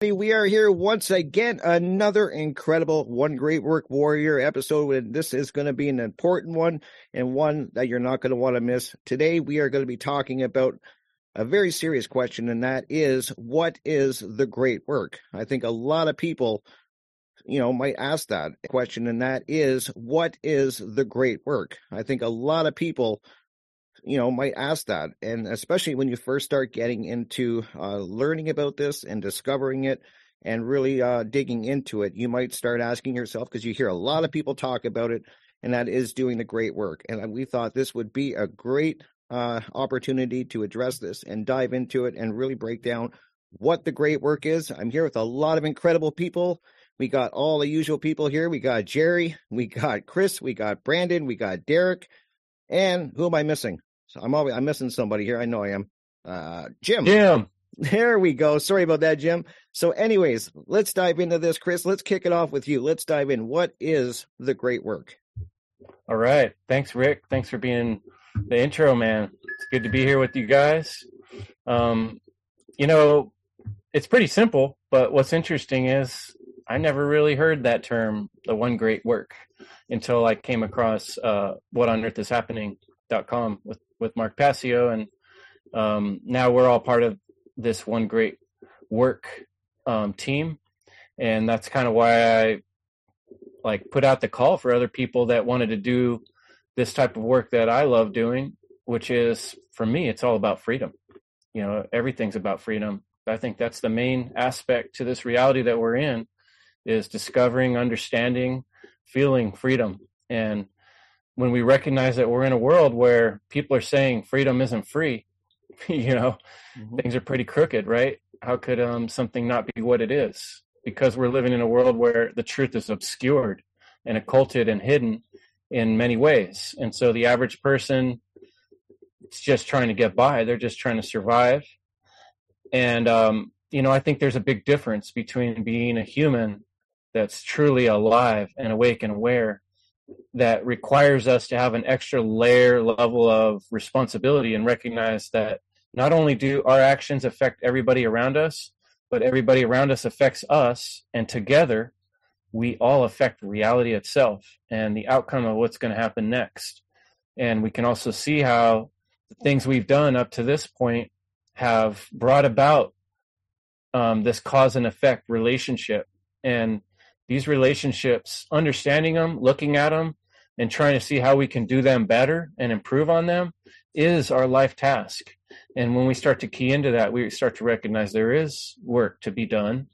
We are here once again, another incredible One Great Work Warrior episode. And this is going to be an important one and one that you're not going to want to miss. Today, we are going to be talking about a very serious question, and that is what is the great work? I think a lot of people, you know, might ask that question, and that is what is the great work? I think a lot of people you know might ask that. And especially when you first start getting into uh, learning about this and discovering it and really uh, digging into it you might start asking yourself because you hear a lot of people talk about it and that is doing the great work. And we thought this would be a great uh, opportunity to address this and dive into it and really break down what the great work is. I'm here with a lot of incredible people. We got all the usual people here. We got jerry we got chris we got brandon we got derek and who am I missing? I'm always I'm missing somebody here. I know I am. Uh, Jim. Jim. There we go. Sorry about that, Jim. So, anyways, let's dive into this, Chris. Let's kick it off with you. Let's dive in. What is the great work? All right. Thanks, Rick. Thanks for being the intro, man. It's good to be here with you guys. Um, you know, it's pretty simple, but what's interesting is I never really heard that term, the one great work, until I came across uh, what on earth is happening.com with with Mark Passio, and um, now we're all part of this one great work um, team, and that's kind of why I like put out the call for other people that wanted to do this type of work that I love doing, which is for me, it's all about freedom. You know, everything's about freedom. I think that's the main aspect to this reality that we're in is discovering, understanding, feeling freedom. And when we recognize that we're in a world where people are saying freedom isn't free, you know, mm-hmm. things are pretty crooked, right? How could um, something not be what it is? Because we're living in a world where the truth is obscured and occulted and hidden in many ways. And so the average person is just trying to get by, they're just trying to survive. And, um, you know, I think there's a big difference between being a human that's truly alive and awake and aware that requires us to have an extra layer level of responsibility and recognize that not only do our actions affect everybody around us, but everybody around us affects us, and together we all affect reality itself and the outcome of what's going to happen next. And we can also see how the things we've done up to this point have brought about um, this cause and effect relationship. And these relationships, understanding them, looking at them, and trying to see how we can do them better and improve on them is our life task. And when we start to key into that, we start to recognize there is work to be done.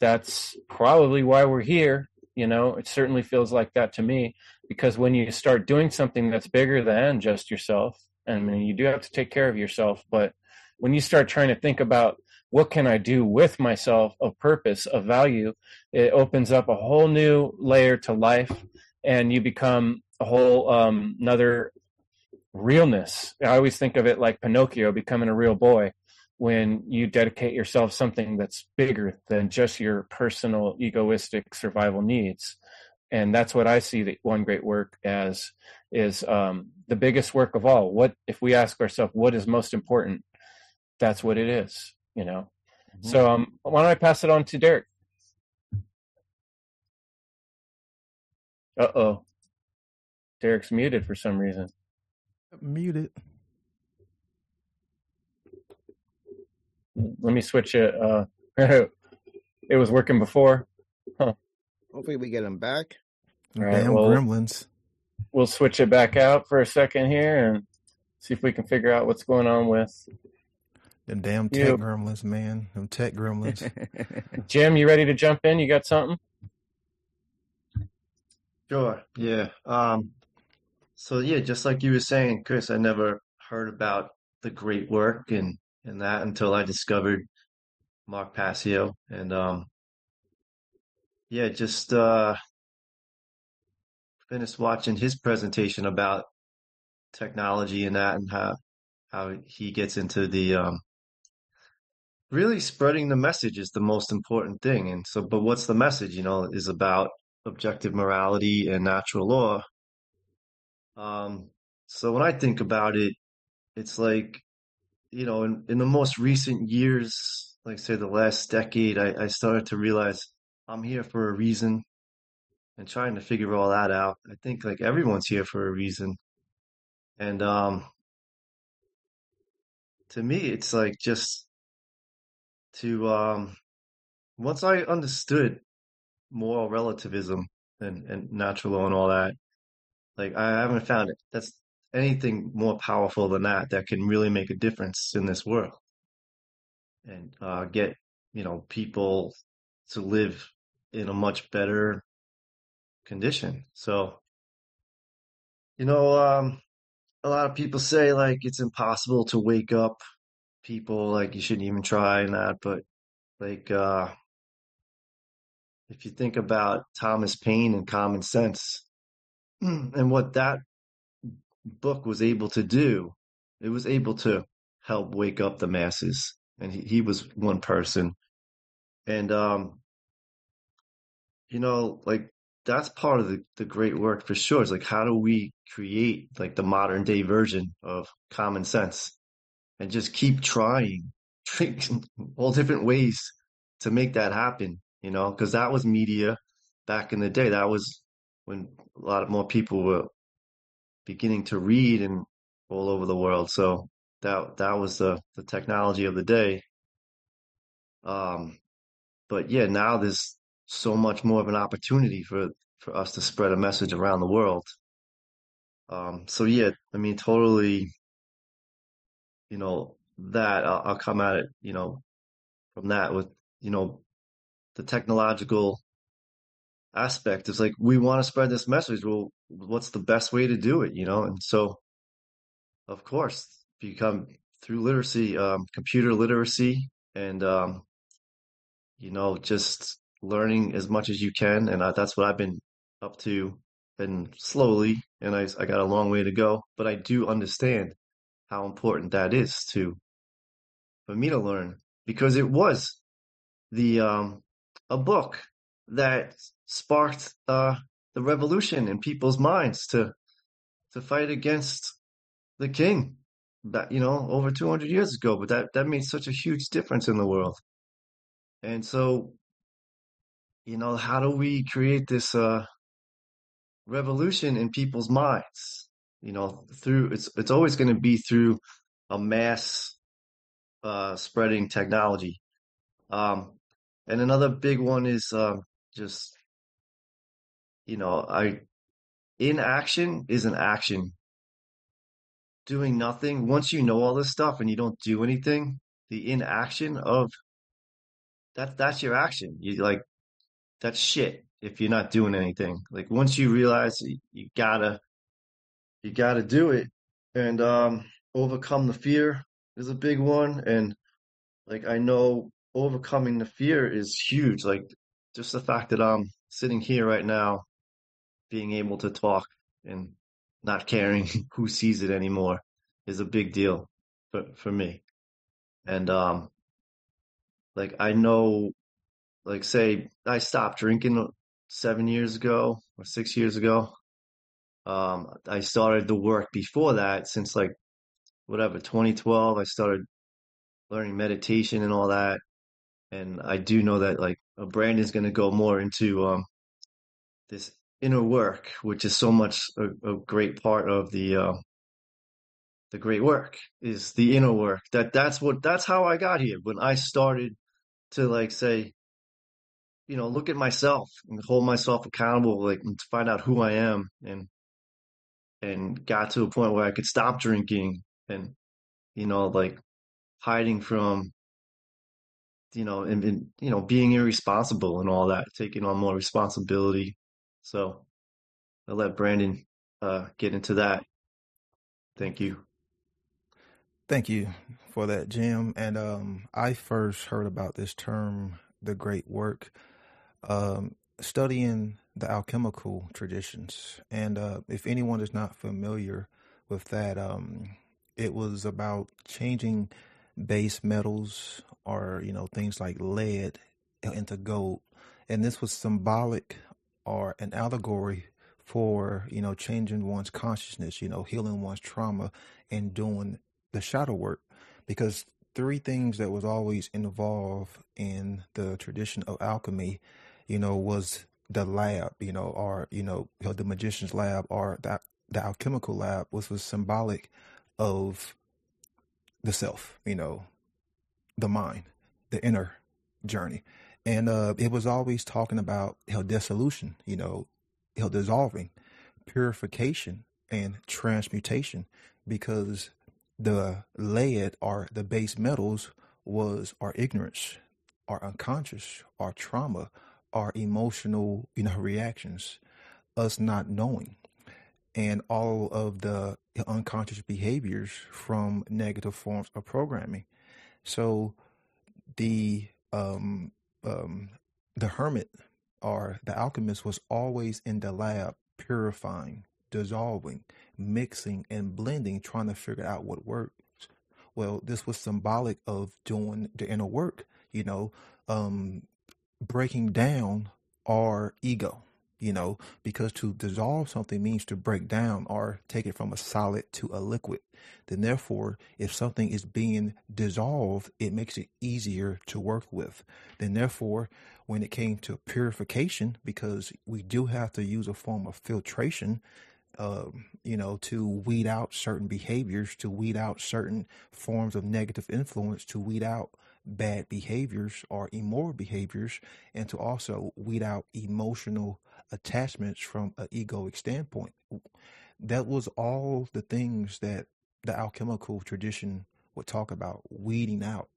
That's probably why we're here. You know, it certainly feels like that to me because when you start doing something that's bigger than just yourself, I mean, you do have to take care of yourself, but when you start trying to think about what can I do with myself of purpose, of value, it opens up a whole new layer to life and you become a whole um, another realness. I always think of it like Pinocchio becoming a real boy when you dedicate yourself something that's bigger than just your personal egoistic survival needs. And that's what I see the one great work as is um, the biggest work of all. What if we ask ourselves what is most important? That's what it is you know. Mm-hmm. So um, why don't I pass it on to Derek? Uh oh, Derek's muted for some reason. Muted. Let me switch it. Uh, it was working before. Huh. Hopefully, we get him back. Damn well, gremlins. We'll switch it back out for a second here and see if we can figure out what's going on with them damn tech yep. gremlins, man. Them tech gremlins. Jim, you ready to jump in? You got something? Sure. Yeah. Um, so yeah, just like you were saying, Chris, I never heard about the great work and, and that until I discovered Mark Passio. And um, yeah, just uh, finished watching his presentation about technology and that and how how he gets into the um, really spreading the message is the most important thing. And so, but what's the message, you know, is about objective morality and natural law. Um, so when I think about it, it's like, you know, in, in the most recent years, like say the last decade, I, I started to realize I'm here for a reason and trying to figure all that out. I think like everyone's here for a reason. And um to me it's like just to um once I understood moral relativism and, and natural law and all that, like I haven't found it that's anything more powerful than that that can really make a difference in this world and uh, get you know people to live in a much better condition. So, you know, um, a lot of people say like it's impossible to wake up people, like you shouldn't even try and that, but like uh if you think about Thomas Paine and Common Sense and what that book was able to do, it was able to help wake up the masses. And he, he was one person. And um you know, like that's part of the, the great work for sure. It's like how do we create like the modern day version of common sense and just keep trying all different ways to make that happen, you know, because that was media back in the day. That was when a lot of more people were beginning to read and all over the world. So that that was the the technology of the day. Um, but yeah, now there's so much more of an opportunity for for us to spread a message around the world. Um, so yeah, I mean, totally, you know, that I'll, I'll come at it, you know, from that with, you know, the technological aspect is like, we want to spread this message. Well, what's the best way to do it, you know? And so, of course, become through literacy, um, computer literacy and, um, you know, just learning as much as you can. And I, that's what I've been up to and slowly, and I, I got a long way to go, but I do understand how important that is to, for me to learn because it was the, um, a book that sparked, uh, the revolution in people's minds to, to fight against the king that, you know, over 200 years ago, but that, that made such a huge difference in the world. And so you know, how do we create this uh, revolution in people's minds? You know, through it's it's always going to be through a mass uh, spreading technology. Um, and another big one is um, just, you know, I inaction is an action. Doing nothing. Once you know all this stuff and you don't do anything, the inaction of that that's your action. You like that's shit if you're not doing anything. Like once you realize you, you gotta, you gotta do it and, um, overcome the fear is a big one. And like, I know overcoming the fear is huge. Like just the fact that I'm sitting here right now, being able to talk and not caring who sees it anymore is a big deal for, for me. And, um, like I know like say I stopped drinking seven years ago or six years ago. Um, I started the work before that since like whatever 2012. I started learning meditation and all that, and I do know that like Brandon's going to go more into um, this inner work, which is so much a, a great part of the uh, the great work is the inner work. That that's what that's how I got here when I started to like say you know, look at myself and hold myself accountable, like to find out who I am and, and got to a point where I could stop drinking and, you know, like hiding from, you know, and, and you know, being irresponsible and all that, taking on more responsibility. So I'll let Brandon, uh, get into that. Thank you. Thank you for that, Jim. And um, I first heard about this term, the great work, um, studying the alchemical traditions. And uh, if anyone is not familiar with that, um, it was about changing base metals or, you know, things like lead into gold. And this was symbolic or an allegory for, you know, changing one's consciousness, you know, healing one's trauma and doing the shadow work. Because three things that was always involved in the tradition of alchemy, you know, was the lab, you know, or you know, the magician's lab or the the alchemical lab, which was symbolic of the self, you know, the mind, the inner journey. And uh, it was always talking about you know, dissolution, you know, you know, dissolving, purification, and transmutation, because the lead or the base metals was our ignorance, our unconscious, our trauma, our emotional, you know, reactions, us not knowing, and all of the unconscious behaviors from negative forms of programming. So the um, um, the hermit or the alchemist was always in the lab purifying, dissolving, mixing, and blending, trying to figure out what works. Well, this was symbolic of doing the inner work, you know, um, breaking down our ego, you know, because to dissolve something means to break down or take it from a solid to a liquid. Then, therefore, if something is being dissolved, it makes it easier to work with. Then, therefore, when it came to purification, because we do have to use a form of filtration, um, you know, to weed out certain behaviors, to weed out certain forms of negative influence, to weed out bad behaviors or immoral behaviors, and to also weed out emotional attachments from an egoic standpoint. That was all the things that the alchemical tradition would talk about, weeding out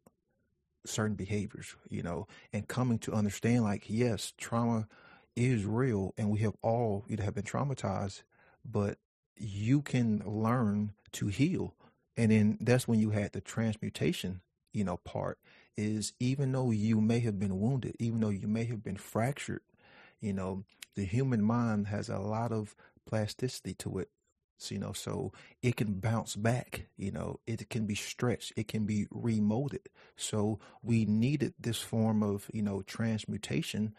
certain behaviors, you know, and coming to understand like, yes, trauma is real and we have all you know, have been traumatized, but you can learn to heal. And then that's when you had the transmutation, you know, part is even though you may have been wounded, even though you may have been fractured, you know, the human mind has a lot of plasticity to it. So, you know, so it can bounce back, you know, it can be stretched, it can be remolded. So we needed this form of, you know, transmutation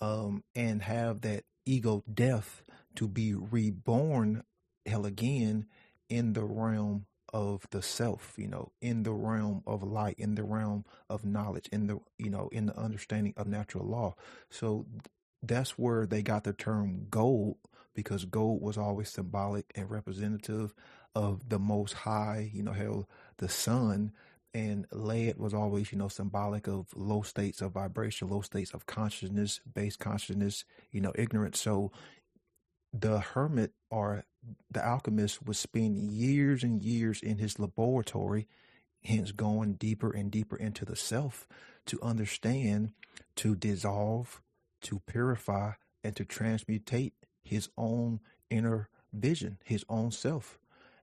um, and have that ego death to be reborn hell again in the realm of the self, you know, in the realm of light, in the realm of knowledge, in the, you know, in the understanding of natural law. So that's where they got the term gold because gold was always symbolic and representative of the most high, you know, hell, the sun. And lead was always, you know, symbolic of low states of vibration, low states of consciousness, base consciousness, you know, ignorance. So the hermit or the alchemist would spend years and years in his laboratory, hence going deeper and deeper into the self to understand, to dissolve, to purify, and to transmutate his own inner vision, his own self.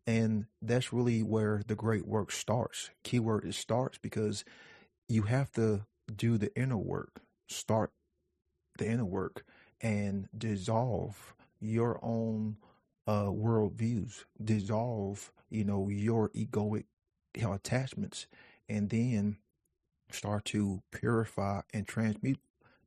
And that's really where the great work starts. Keyword is starts because you have to do the inner work, start the inner work, and dissolve your own uh, worldviews, dissolve, you know, your egoic you know, attachments, and then start to purify and transmute.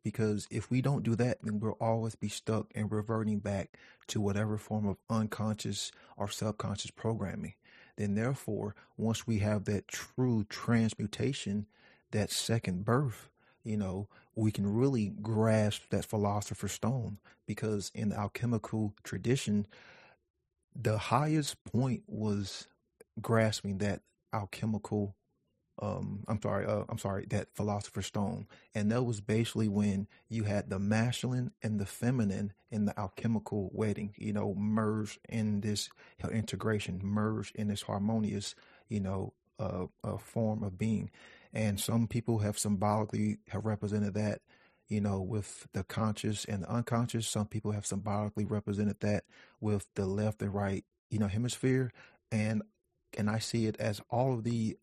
Because if we don't do that, then we'll always be stuck and reverting back to whatever form of unconscious or subconscious programming. Then, therefore, once we have that true transmutation, that second birth, you know, we can really grasp that philosopher's stone because in the alchemical tradition, the highest point was grasping that alchemical um I'm sorry, uh, I'm sorry, that philosopher's stone. And that was basically when you had the masculine and the feminine in the alchemical wedding, you know, merged in this integration, merged in this harmonious, you know, uh, uh, form of being. And some people have symbolically have represented that, you know, with the conscious and the unconscious. Some people have symbolically represented that with the left and right, you know, hemisphere. And and I see it as all of the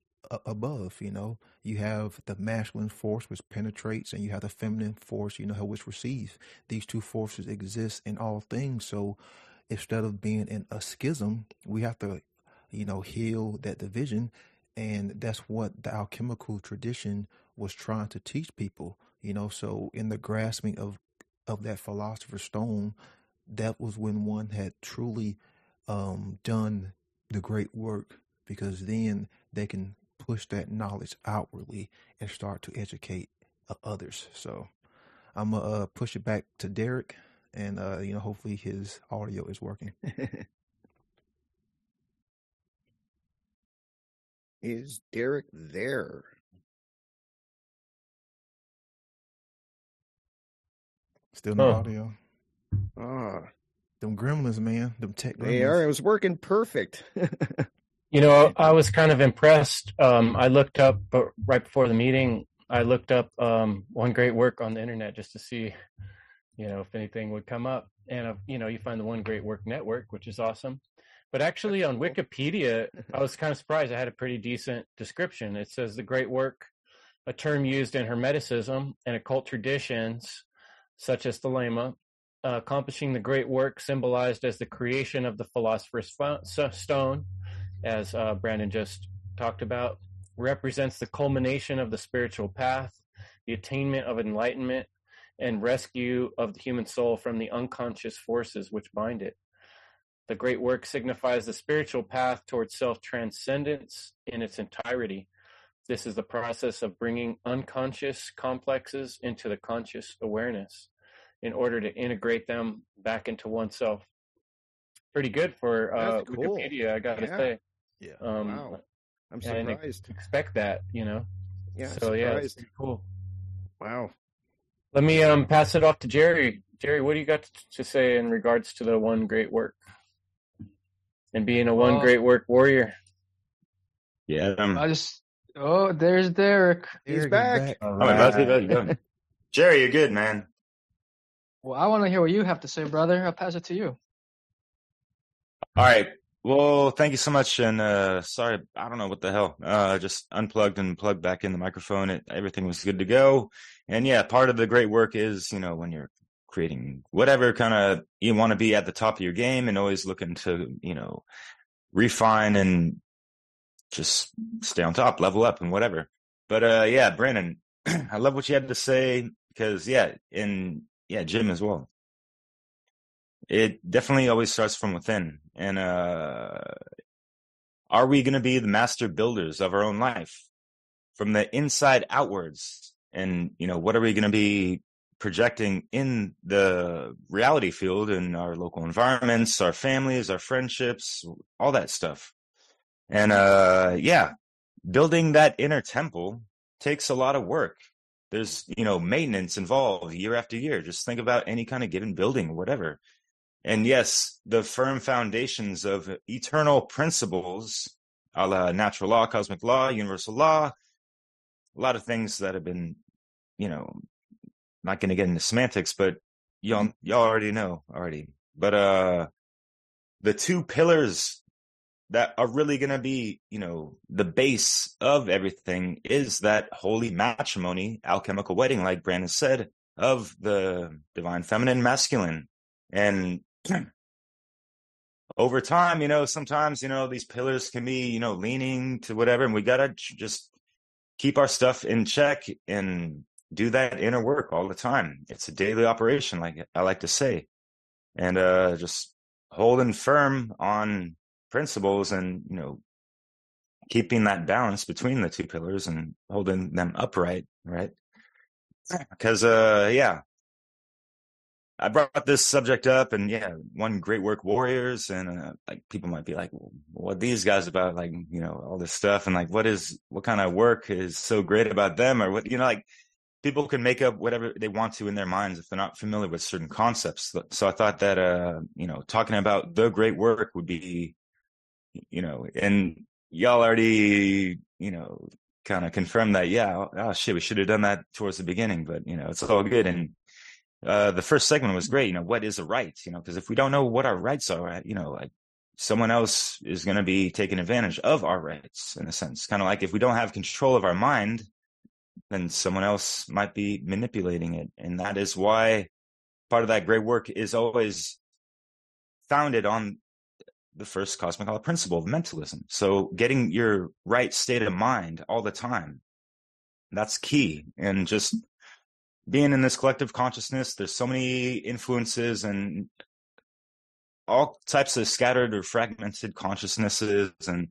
above. You know, you have the masculine force which penetrates, and you have the feminine force, you know, which receives. These two forces exist in all things. So instead of being in a schism, we have to, you know, heal that division and that's what the alchemical tradition was trying to teach people, you know. So in the grasping of of that philosopher's stone, that was when one had truly um, done the great work, because then they can push that knowledge outwardly and start to educate uh, others. So I'm gonna uh, push it back to Derek, and uh, you know, hopefully his audio is working. is Derek there? Still no Oh. audio. Ah, Them gremlins, man. Them tech gremlins. they are. It was working perfect. You know, I was kind of impressed. Um, I looked up but right before the meeting. I looked up um, one great work on the internet just to see, you know, if anything would come up. And uh, you know, you find the One Great Work Network, which is awesome. But actually, on Wikipedia, I was kind of surprised. I had a pretty decent description. It says the great work, a term used in Hermeticism and occult traditions, such as Thelema, uh, accomplishing the great work symbolized as the creation of the philosopher's stone as uh, Brandon just talked about, represents the culmination of the spiritual path, the attainment of enlightenment, and rescue of the human soul from the unconscious forces which bind it. The great work signifies the spiritual path towards self transcendence in its entirety. This is the process of bringing unconscious complexes into the conscious awareness in order to integrate them back into oneself. Pretty good for uh, cool. Wikipedia, I gotta Yeah. say. Yeah. Um, wow, I'm I didn't expect that, you know. Yeah, so yeah, it's cool. Wow. Let me um pass it off to Jerry. Jerry, what do you got to say in regards to the one great work and being a one Well- great work warrior? Yeah. Um, I just oh, there's Derek. He's Derek is back. oh, my bad, bad, bad. Jerry, you're good, man. Well, I want to hear what you have to say, brother. I'll pass it to you. All right. Well, thank you so much. And uh sorry, I don't know what the hell. Uh just unplugged and plugged back in the microphone. It, everything was good to go. And yeah, part of the great work is, you know, when you're creating whatever kind of you want to be at the top of your game and always looking to, you know, refine and just stay on top, level up and whatever. But uh yeah, Brandon, I love what you had to say because yeah, and yeah, Jim as well. It definitely always starts from within. And uh are we going to be the master builders of our own life from the inside outwards? And you know, what are we going to be projecting in the reality field in our local environments, our families, our friendships, all that stuff. And uh yeah, building that inner temple takes a lot of work. There's, you know, maintenance involved year after year. Just think about any kind of given building whatever. And yes, the firm foundations of eternal principles, a la natural law, cosmic law, universal law, a lot of things that have been, you know, not going to get into semantics, but y'all, y'all already know already. But, uh, the two pillars that are really going to be, you know, the base of everything is that holy matrimony, alchemical wedding, like Brandon said, of the divine feminine masculine. And over time, you know, sometimes, you know, these pillars can be, you know, leaning to whatever, and we got to just keep our stuff in check and do that inner work all the time. It's a daily operation, like I like to say, and uh, just holding firm on principles and, you know, keeping that balance between the two pillars and holding them upright, right? Because, uh, yeah, I brought this subject up, and yeah, one great work warriors, and uh, like people might be like, well, "What these guys about?" Like, you know, all this stuff, and like, what is what kind of work is so great about them, or what you know, like people can make up whatever they want to in their minds if they're not familiar with certain concepts. So I thought that uh, you know, talking about the great work would be, you know, and y'all already, you know, kind of confirmed that. Yeah, oh shit, we should have done that towards the beginning, but you know, it's all good and uh, the first segment was great. You know, what is a right? You know, because if we don't know what our rights are, you know, like someone else is going to be taking advantage of our rights in a sense. Kind of like if we don't have control of our mind, then someone else might be manipulating it. And that is why part of that great work is always founded on the first cosmic law principle of mentalism. So getting your right state of mind all the time, that's key. And just being in this collective consciousness, there's so many influences and all types of scattered or fragmented consciousnesses and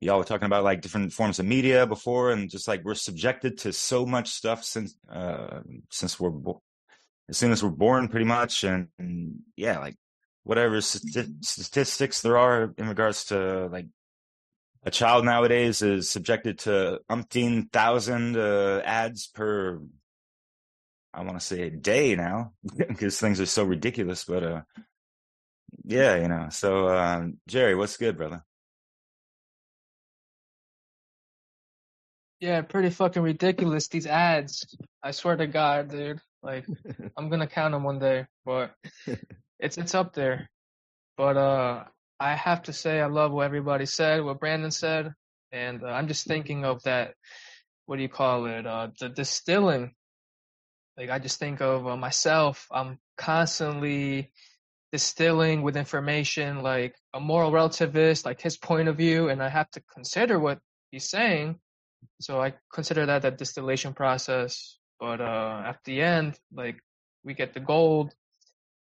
y'all were talking about like different forms of media before, and just like we're subjected to so much stuff since uh, since we're bo- as soon as we're born, pretty much, and, and yeah, like whatever st- statistics there are in regards to like a child nowadays is subjected to umpteen thousand uh, ads per I want to say a day now because things are so ridiculous. But uh, yeah, you know. So um, Jerry, what's good, brother? Yeah, pretty fucking ridiculous. These ads. I swear to God, dude. Like, I'm gonna count them one day, but it's it's up there. But uh, I have to say, I love what everybody said, what Brandon said, and uh, I'm just thinking of that. What do you call it? Uh, the distilling. Like, I just think of uh, myself. I'm constantly distilling with information, like a moral relativist, like his point of view, and I have to consider what he's saying. So I consider that a distillation process. But uh, at the end, like we get the gold,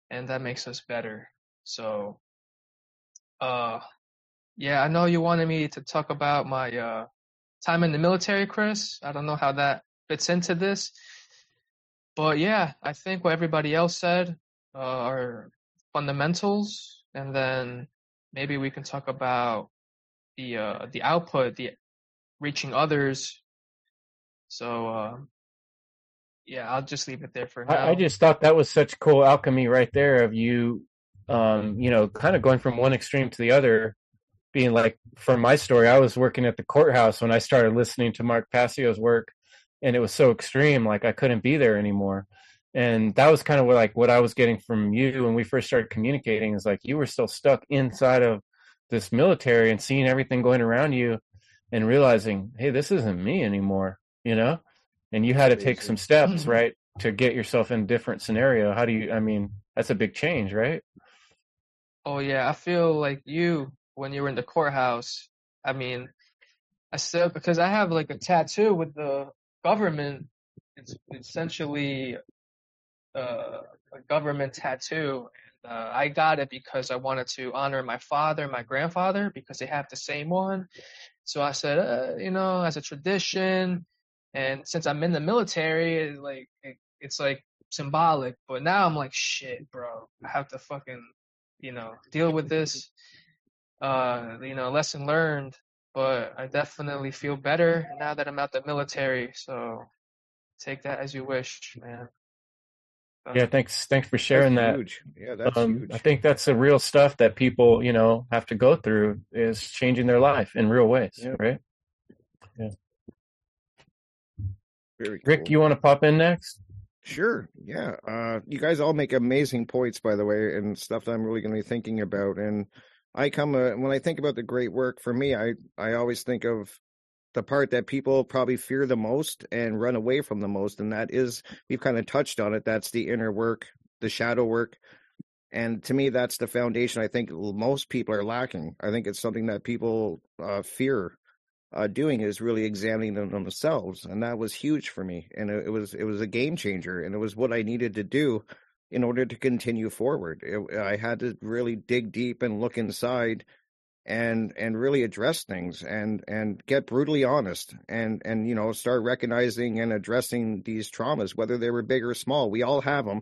and that makes us better. So, uh, yeah, I know you wanted me to talk about my uh, time in the military, Chris. I don't know how that fits into this, but yeah, I think what everybody else said uh, are fundamentals, and then maybe we can talk about the uh, the output, the reaching others. So uh, yeah, I'll just leave it there for now. I, I just thought that was such cool alchemy right there of you, um, you know, kind of going from one extreme to the other. Being like, for my story, I was working at the courthouse when I started listening to Mark Passio's work, and it was so extreme, like I couldn't be there anymore. And that was kind of what, like what I was getting from you when we first started communicating. Is like you were still stuck inside of this military and seeing everything going around you, and realizing, hey, this isn't me anymore, you know and you had to take some steps right to get yourself in a different scenario how do you i mean that's a big change right Oh yeah, I feel like you when you were in the courthouse. I mean, I still because I have like a tattoo with the government. It's essentially uh, a government tattoo. And, uh, I got it because I wanted to honor my father and my grandfather because they have the same one. So I said, uh, you know, as a tradition, and since I'm in the military, it's like it, it's like symbolic. But now I'm like, shit, bro, I have to fucking, you know, deal with this. Uh, you know, lesson learned. But I definitely feel better now that I'm out the military. So take that as you wish, man. Yeah thanks thanks for sharing that. Yeah, that's um, huge. i think that's the real stuff that people you know have to go through is changing their life in real ways Yeah. right Very rick cool. you want to pop in next Sure. Yeah. Uh, you guys all make amazing points, by the way, and stuff that I'm really going to be thinking about. And I come uh, when I think about the great work for me, I I always think of the part that people probably fear the most and run away from the most, and that is we've kind of touched on it. That's the inner work, the shadow work, and to me, that's the foundation. I think most people are lacking. I think it's something that people uh, fear uh, doing is really examining them themselves, and that was huge for me. And it, it was it was a game changer, and it was what I needed to do in order to continue forward. It, I had to really dig deep and look inside, and and really address things, and and get brutally honest, and and you know start recognizing and addressing these traumas, whether they were big or small. We all have them.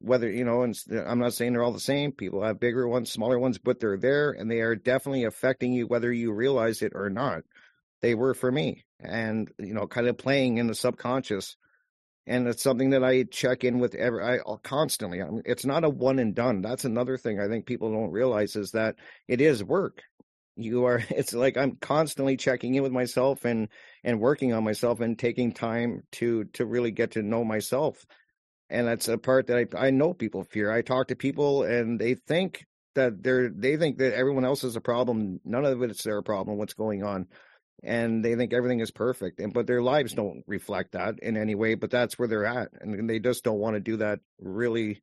Whether you know, and i'm not saying they're all the same. People have bigger ones, smaller ones, but they're there, and they are definitely affecting you, whether you realize it or not they were for me and you know kind of playing in the subconscious and it's something that i check in with every i constantly I mean, it's not a one and done. That's another thing i think people don't realize is that it is work. You are it's like i'm constantly checking in with myself and and working on myself and taking time to to really get to know myself. And that's a part that i i know people fear. I talk to people and they think that they're they think that everyone else is a problem. None of it's their problem what's going on and they think everything is perfect and but their lives don't reflect that in any way but that's where they're at and they just don't want to do that really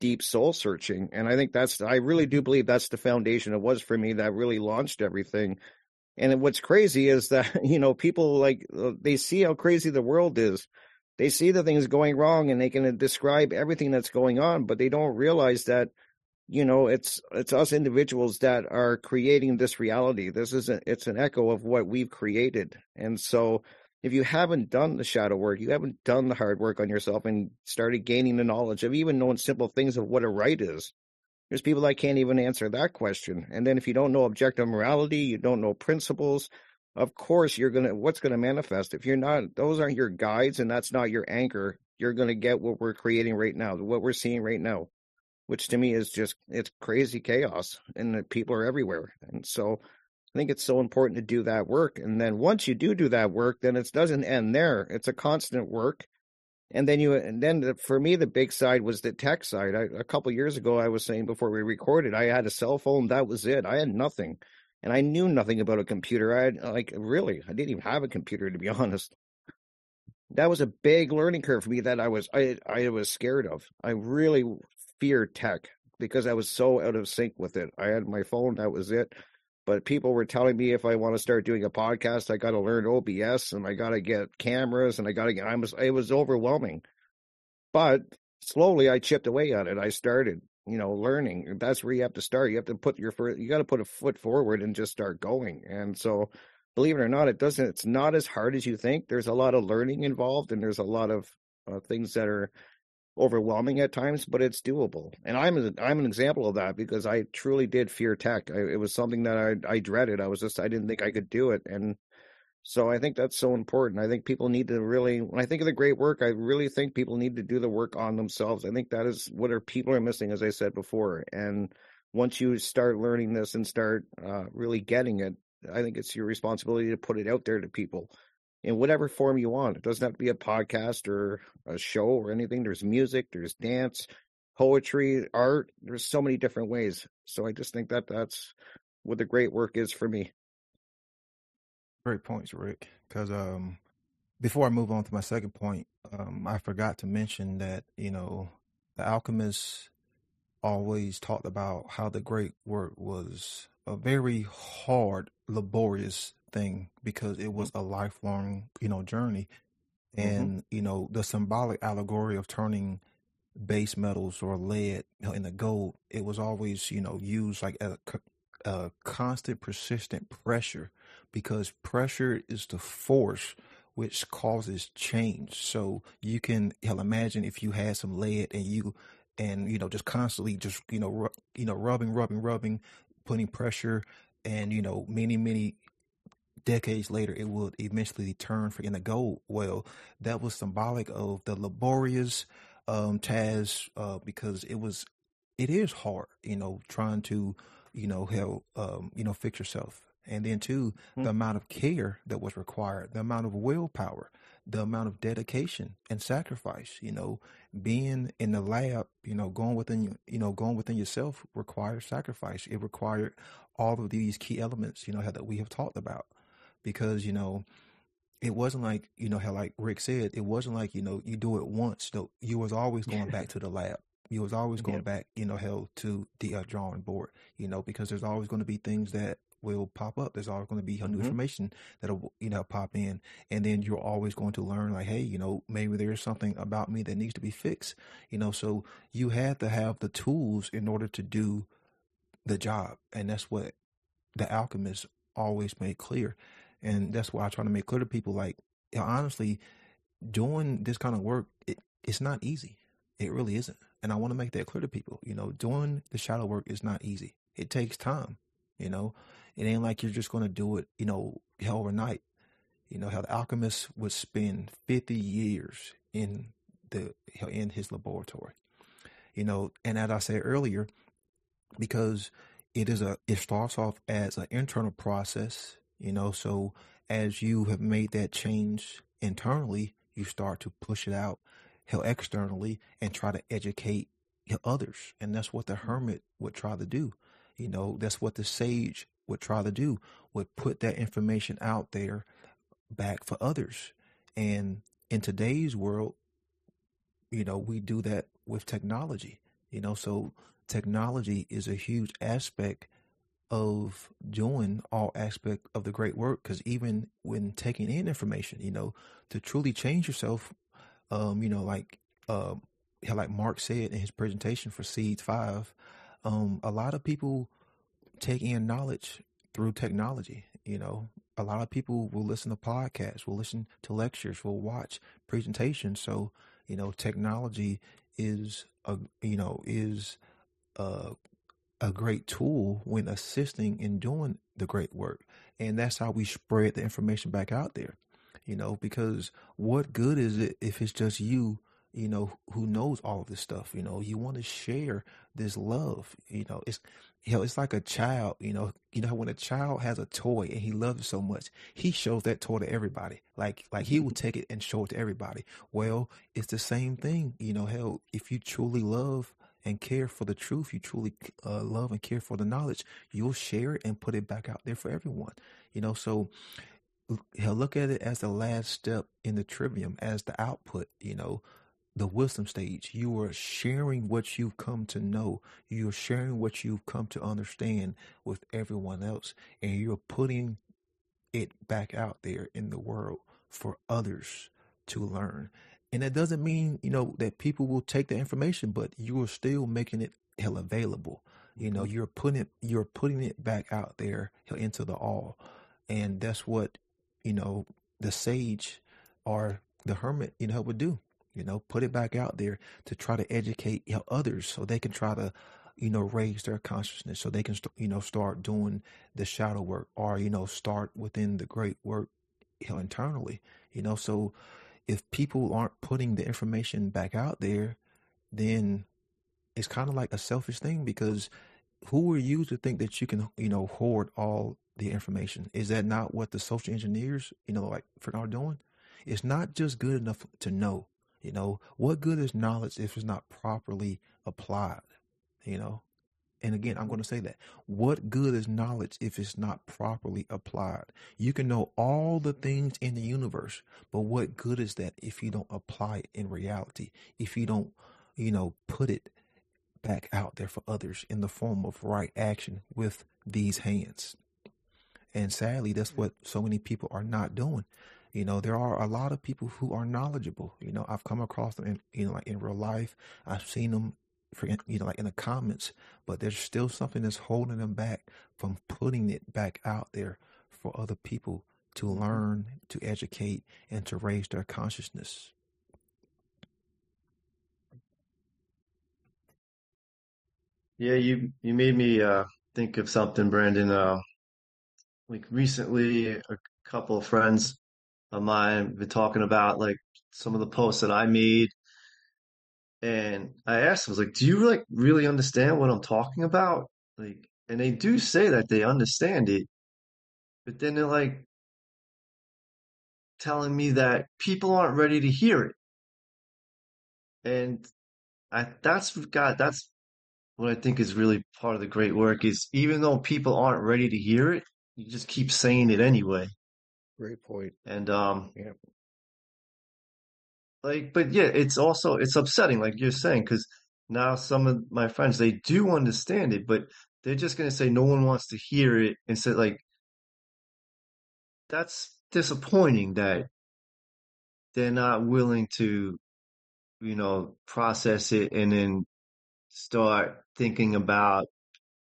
deep soul searching and i think that's i really do believe that's the foundation it was for me that really launched everything and what's crazy is that you know people like uh, they see how crazy the world is. They see the things going wrong and they can describe everything that's going on but they don't realize that you know, it's it's us individuals that are creating this reality. This is a, it's an echo of what we've created. And so if you haven't done the shadow work, you haven't done the hard work on yourself and started gaining the knowledge of even knowing simple things of what a right is. There's people that can't even answer that question. And then if you don't know objective morality, you don't know principles, of course you're gonna what's gonna manifest. If you're not those aren't your guides and that's not your anchor, you're gonna get what we're creating right now, what we're seeing right now which to me is just it's crazy chaos and people are everywhere. And so i think it's so important to do that work. And then once you do do that work then it doesn't end there. It's a constant work. And then you and then the, for me the big side was the tech side. I, a couple years ago i was saying before we recorded i had a cell phone. That was it. I had nothing. And i knew nothing about a computer. I had like really i didn't even have a computer to be honest. That was a big learning curve for me that I was I I was scared of. I really fear tech because I was so out of sync with it. I had my phone, that was it. But people were telling me if I want to start doing a podcast, I got to learn OBS and I got to get cameras and I got to get. I was it was overwhelming, but slowly I chipped away at it. I started, you know, learning. That's where you have to start. You have to put your first. You got to put a foot forward and just start going. And so, believe it or not, it doesn't. It's not as hard as you think. There's a lot of learning involved, and there's a lot of uh, things that are overwhelming at times, but it's doable. And I'm a, I'm an example of that because I truly did fear tech. I, it was something that I I dreaded. I was just I didn't think I could do it, and so I think that's so important. I think people need to really when I think of the great work, I really think people need to do the work on themselves. I think that is what our people are missing, as I said before. And once you start learning this and start uh, really getting it, I think it's your responsibility to put it out there to people in whatever form you want. It doesn't have to be a podcast or a show or anything. There's music, there's dance, poetry, art. There's so many different ways. So I just think that that's what the great work is for me. Great points, Rick. Because um, before I move on to my second point, um, I forgot to mention that you know the alchemists always talked about how the great work was a very hard, laborious thing because it was a lifelong, you know, journey. Mm-hmm. And, mm-hmm. you know, the symbolic allegory of turning base metals or lead into gold, it was always, you know, used like a, a constant, persistent pressure because pressure is the force which causes change. So you can hell imagine if you had some lead and you and you know just constantly just you know ru- you know rubbing rubbing rubbing putting pressure and you know many many decades later it would eventually turn for in a gold. Well that was symbolic of the laborious um task uh because it was it is hard you know trying to you know help um you know fix yourself. And then too Hmm. the amount of care that was required the amount of willpower the amount of dedication and sacrifice you know being in the lab you know going within you you know going within yourself requires sacrifice. It required all of these key elements you know that we have talked about because you know it wasn't like you know how like rick said it wasn't like you know you do it once though you was always going back to the lab you was always going Yep. back you know hell to the uh, drawing board you know because there's always going to be things that will pop up there's always going to be new Mhm. information that'll you know pop in and then you're always going to learn like hey you know maybe there's something about me that needs to be fixed you know so you have to have the tools in order to do the job and that's what the alchemists always made clear and that's why i try to make clear to people like you know, honestly doing this kind of work it, it's not easy. It really isn't. And i want to make that clear to people you know doing the shadow work is not easy. It takes time you know? It ain't like you're just going to do it you know hell overnight you know how the alchemist would spend 50 years in the in his laboratory you know? And as i said earlier because it is a it starts off as an internal process you know? So as you have made that change internally you start to push it out externally and try to educate others. And that's what the hermit would try to do you know? That's what the sage would try to do would put that information out there back for others. And in today's world you know we do that with technology you know? So technology is a huge aspect of doing all aspect of the great work because even when taking in information you know to truly change yourself um you know like how like mark said in his presentation for seeds five um, a lot of people take in knowledge through technology. You know, a lot of people will listen to podcasts, will listen to lectures, will watch presentations. So, you know, technology is a you know is a a great tool when assisting in doing the great work, and that's how we spread the information back out there. You know, because what good is it if it's just you you know, who knows all of this stuff. You know, you want to share this love. You know, it's you know, it's like a child. You know, you know when a child has a toy and he loves it so much, he shows that toy to everybody. Like like he will mm-hmm. take it and show it to everybody. Well, it's the same thing. You know, hell, if you truly love and care for the truth, you truly uh, love and care for the knowledge, you'll share it and put it back out there for everyone. You know, so look at it as the last step in the trivium, as the output. You know, the wisdom stage. You are sharing what you've come to know. You're sharing what you've come to understand with everyone else. And you're putting it back out there in the world for others to learn. And that doesn't mean, you know, that people will take the information, but you are still making it hell available. You know, you're putting it you're putting it back out there into the all. And that's what, you know, the sage or the hermit, you know, would do you know put it back out there to try to educate you know, others so they can try to you know raise their consciousness so they can you know start doing the shadow work or you know start within the great work you know, internally you know so if people aren't putting the information back out there then it's kind of like a selfish thing because who are you to think that you can you know hoard all the information? Is that not what the social engineers you know like are doing? It's not just good enough to know you know, what good is knowledge if it's not properly applied? You know, and again, I'm going to say that. What good is knowledge if it's not properly applied? You can know all the things in the universe, but what good is that if you don't apply it in reality? If you don't, you know, put it back out there for others in the form of right action with these hands. And sadly, that's mm. what so many people are not doing. You know, there are a lot of people who are knowledgeable. You know, I've come across them in, you know, like in real life. I've seen them for, you know, like in the comments, but there's still something that's holding them back from putting it back out there for other people to learn, to educate, and to raise their consciousness. Yeah, you you made me uh, think of something, Brandon. Uh, like recently, a couple of friends of mine been talking about like some of the posts that I made. And I asked, I was like, do you like really understand what I'm talking about? Like, and they do say that they understand it, but then they're like telling me that people aren't ready to hear it. And I, that's God, that's what I think is really part of the great work is even though people aren't ready to hear it, you just keep saying it anyway. Great point. And um Yeah. Like but yeah, it's also it's upsetting like you're saying because now some of my friends they do understand it, but they're just gonna say no one wants to hear it and say like that's disappointing that they're not willing to you know process it and then start thinking about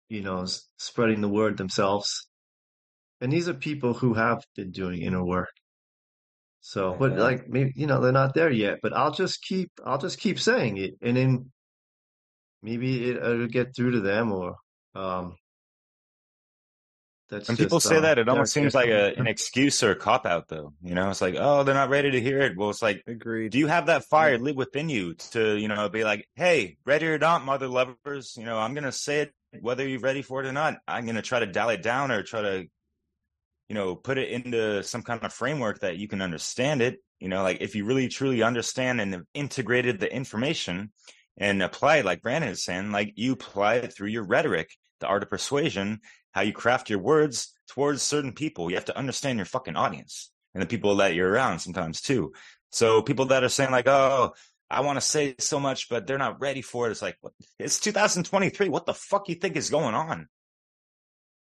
you know spreading the word themselves and these are people who have been doing inner work. So, but Yeah. like maybe you know they're not there yet. But I'll just keep I'll just keep saying it, and then maybe it, it'll get through to them, or um, that's When just people say um, that, it almost seems like a, an excuse or a cop out, though. You know, it's like, oh, they're not ready to hear it. Well, it's like, Agreed. do you have that fire lit within you to, you know, be like, hey, ready or not, mother lovers, you know, I'm going to say it whether you're ready for it or not. I'm going to try to dial it down or try to, you know, put it into some kind of framework that you can understand it. You know, like if you really truly understand and have integrated the information and apply it, like Brandon is saying, like you apply it through your rhetoric, the art of persuasion, how you craft your words towards certain people. You have to understand your fucking audience and the people that you're around sometimes too. So people that are saying like, oh, I want to say so much, but they're not ready for it. It's like, it's 2023. What the fuck you think is going on?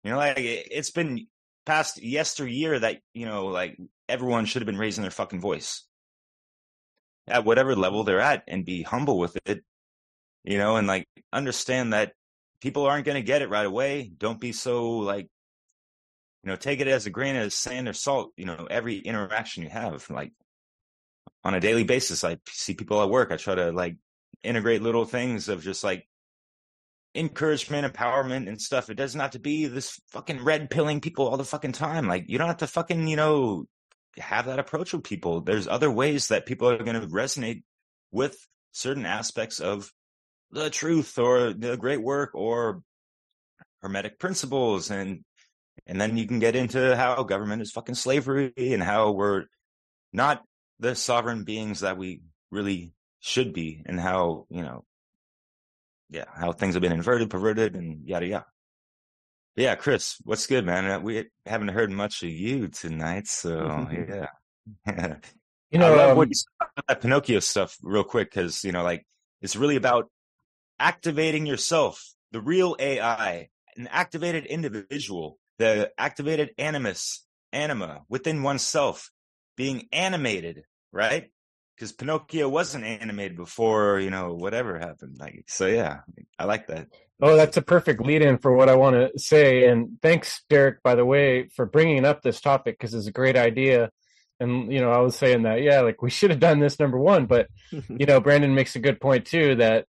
You know, like it's been past yesteryear that, you know, like everyone should have been raising their fucking voice at whatever level they're at and be humble with it, you know, and like understand that people aren't going to get it right away. Don't be so like, you know, take it as a grain of sand or salt. You know, every interaction you have, like on a daily basis, I see people at work. I try to like integrate little things of just like encouragement, empowerment, and stuff. It doesn't have to be this fucking red pilling people all the fucking time. Like you don't have to fucking you know have that approach with people. There's other ways that people are going to resonate with certain aspects of the truth or the great work or hermetic principles and and then you can get into how government is fucking slavery and how we're not the sovereign beings that we really should be and how you know yeah how things have been inverted perverted and yada yada. Yeah chris what's good man? Uh, we haven't heard much of you tonight so yeah. You know, I love um, what you said about that Pinocchio stuff real quick because you know, like it's really about activating yourself, the real AI, an activated individual, the activated animus, anima within oneself, being animated, right? Because Pinocchio wasn't animated before, you know, whatever happened. Like, so yeah, I like that. Oh, that's a perfect lead in for what I want to say. And thanks, Derek, by the way, for bringing up this topic because it's a great idea. And, you know, I was saying that, yeah, like we should have done this number one. But, you know, Brandon makes a good point too that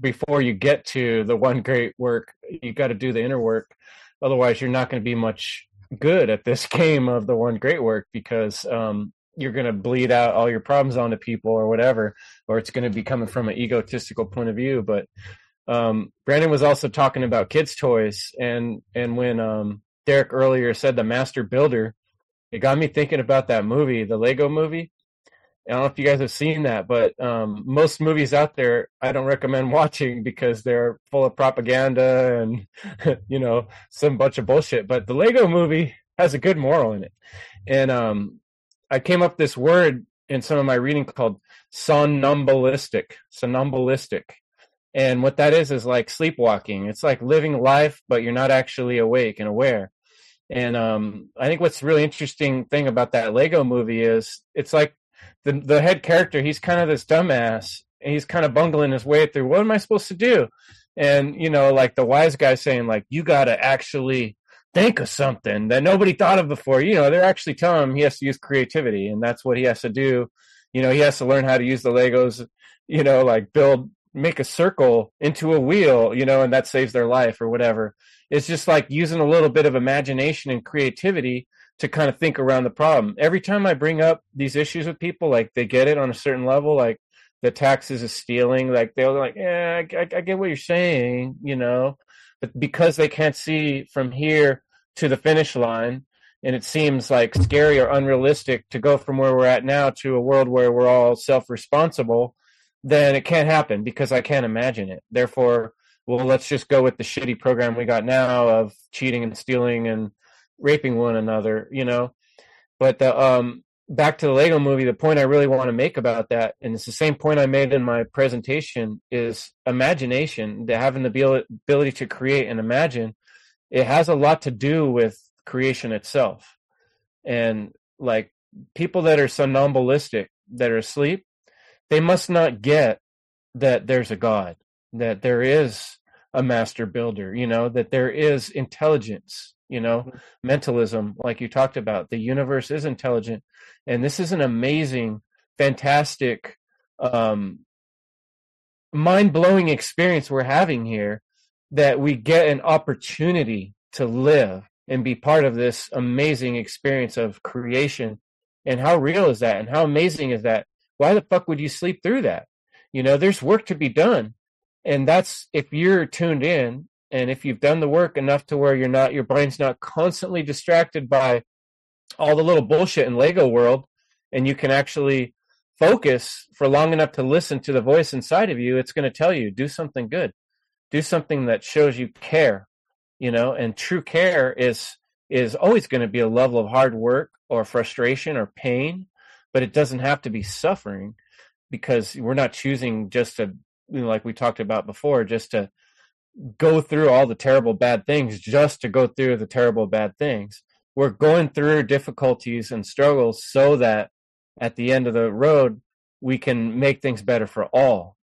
before you get to the one great work, you got to do the inner work. Otherwise, you're not going to be much good at this game of the one great work because um, you're going to bleed out all your problems onto people or whatever, or it's going to be coming from an egotistical point of view. But um, Brandon was also talking about kids' toys, and and when um, Derek earlier said the Master Builder, it got me thinking about that movie, the Lego movie. I don't know if you guys have seen that, but um, most movies out there I don't recommend watching because they're full of propaganda and you know some bunch of bullshit. But the Lego movie has a good moral in it, and um, I came up this word in some of my reading called somnambulistic. Somnambulistic, and what that is is like sleepwalking. It's like living life, but you're not actually awake and aware. And um, I think what's really interesting thing about that Lego movie is it's like the the head character. He's kind of this dumbass. And he's kind of bungling his way through. What am I supposed to do? And you know, like the wise guy saying, like you got to actually think of something that nobody thought of before. You know, they're actually telling him he has to use creativity, and that's what he has to do. You know, he has to learn how to use the Legos. You know, like build, make a circle into a wheel. You know, and that saves their life or whatever. It's just like using a little bit of imagination and creativity to kind of think around the problem. Every time I bring up these issues with people, like they get it on a certain level, like the taxes is stealing, like they're like, yeah, I, I get what you're saying, you know, but because they can't see from here to the finish line, and it seems like scary or unrealistic to go from where we're at now to a world where we're all self-responsible, then it can't happen because I can't imagine it. Therefore, well, let's just go with the shitty program we got now of cheating and stealing and raping one another, you know. But the um back to the Lego movie, the point I really want to make about that, and it's the same point I made in my presentation, is imagination, the having the ability to create and imagine, it has a lot to do with creation itself. And like people that are somnambulistic, that are asleep, they must not get that there's a God, that there is a master builder, you know, that there is intelligence, you know, mm-hmm. mentalism, like you talked about. The universe is intelligent. And this is an amazing, fantastic, um, mind blowing experience we're having here that we get an opportunity to live and be part of this amazing experience of creation. And how real is that? And how amazing is that? Why the fuck would you sleep through that? You know, there's work to be done and that's if you're tuned in and if you've done the work enough to where you're not your brain's not constantly distracted by all the little bullshit in lego world and you can actually focus for long enough to listen to the voice inside of you it's going to tell you do something good. Do something that shows you care you know? And true care is is always going to be a level of hard work or frustration or pain but it doesn't have to be suffering because we're not choosing just to you know, like we talked about before, just to go through all the terrible bad things, just to go through the terrible bad things. We're going through difficulties and struggles so that at the end of the road, we can make things better for all.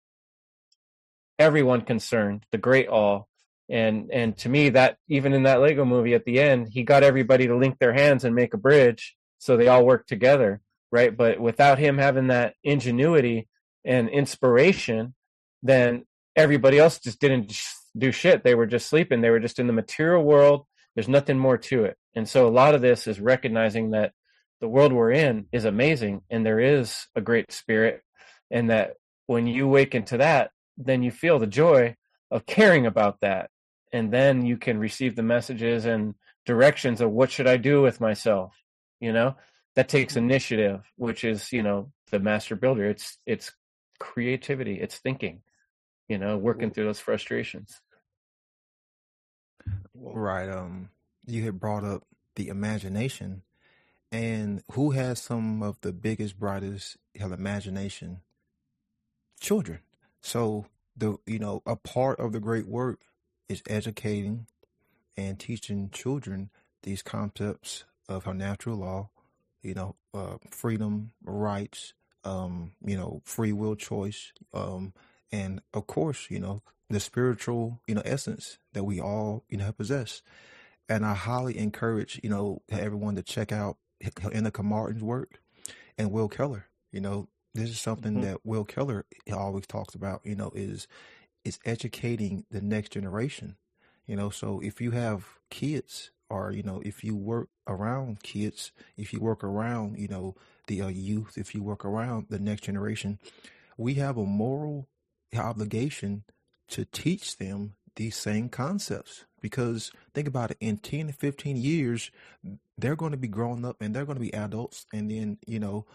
Everyone concerned, the great all, And and to me that even in that Lego movie at the end, he got everybody to link their hands and make a bridge so they all work together, right? But without him having that ingenuity and inspiration, then everybody else just didn't do shit. They were just sleeping. They were just in the material world. There's nothing more to it. And so a lot of this is recognizing that the world we're in is amazing and there is a great spirit and that when you awaken to that, then you feel the joy of caring about that. And then you can receive the messages and directions of what should I do with myself? You know, that takes mm-hmm. initiative, which is, you know, the master builder. It's, it's creativity. It's thinking, you know, working through those frustrations. Right. Um, you had brought up the imagination and who has some of the biggest, brightest imagination? Children. So the you know a part of the great work is educating and teaching children these concepts of our natural law, you know, uh, freedom, rights, um, you know, free will choice, um, and of course, you know, the spiritual, you know, essence that we all, you know, possess. And I highly encourage, you know, everyone to check out Enoch Martin's work and Will Keller. You know, this is something mm-hmm. that Will Keller always talks about. You know, is is educating the next generation. You know, so if you have kids, or you know, if you work around kids, if you work around, you know, the uh, youth, if you work around the next generation, we have a moral obligation to teach them these same concepts. Because think about it in 10 to 15 years they're going to be growing up and they're going to be adults and then you know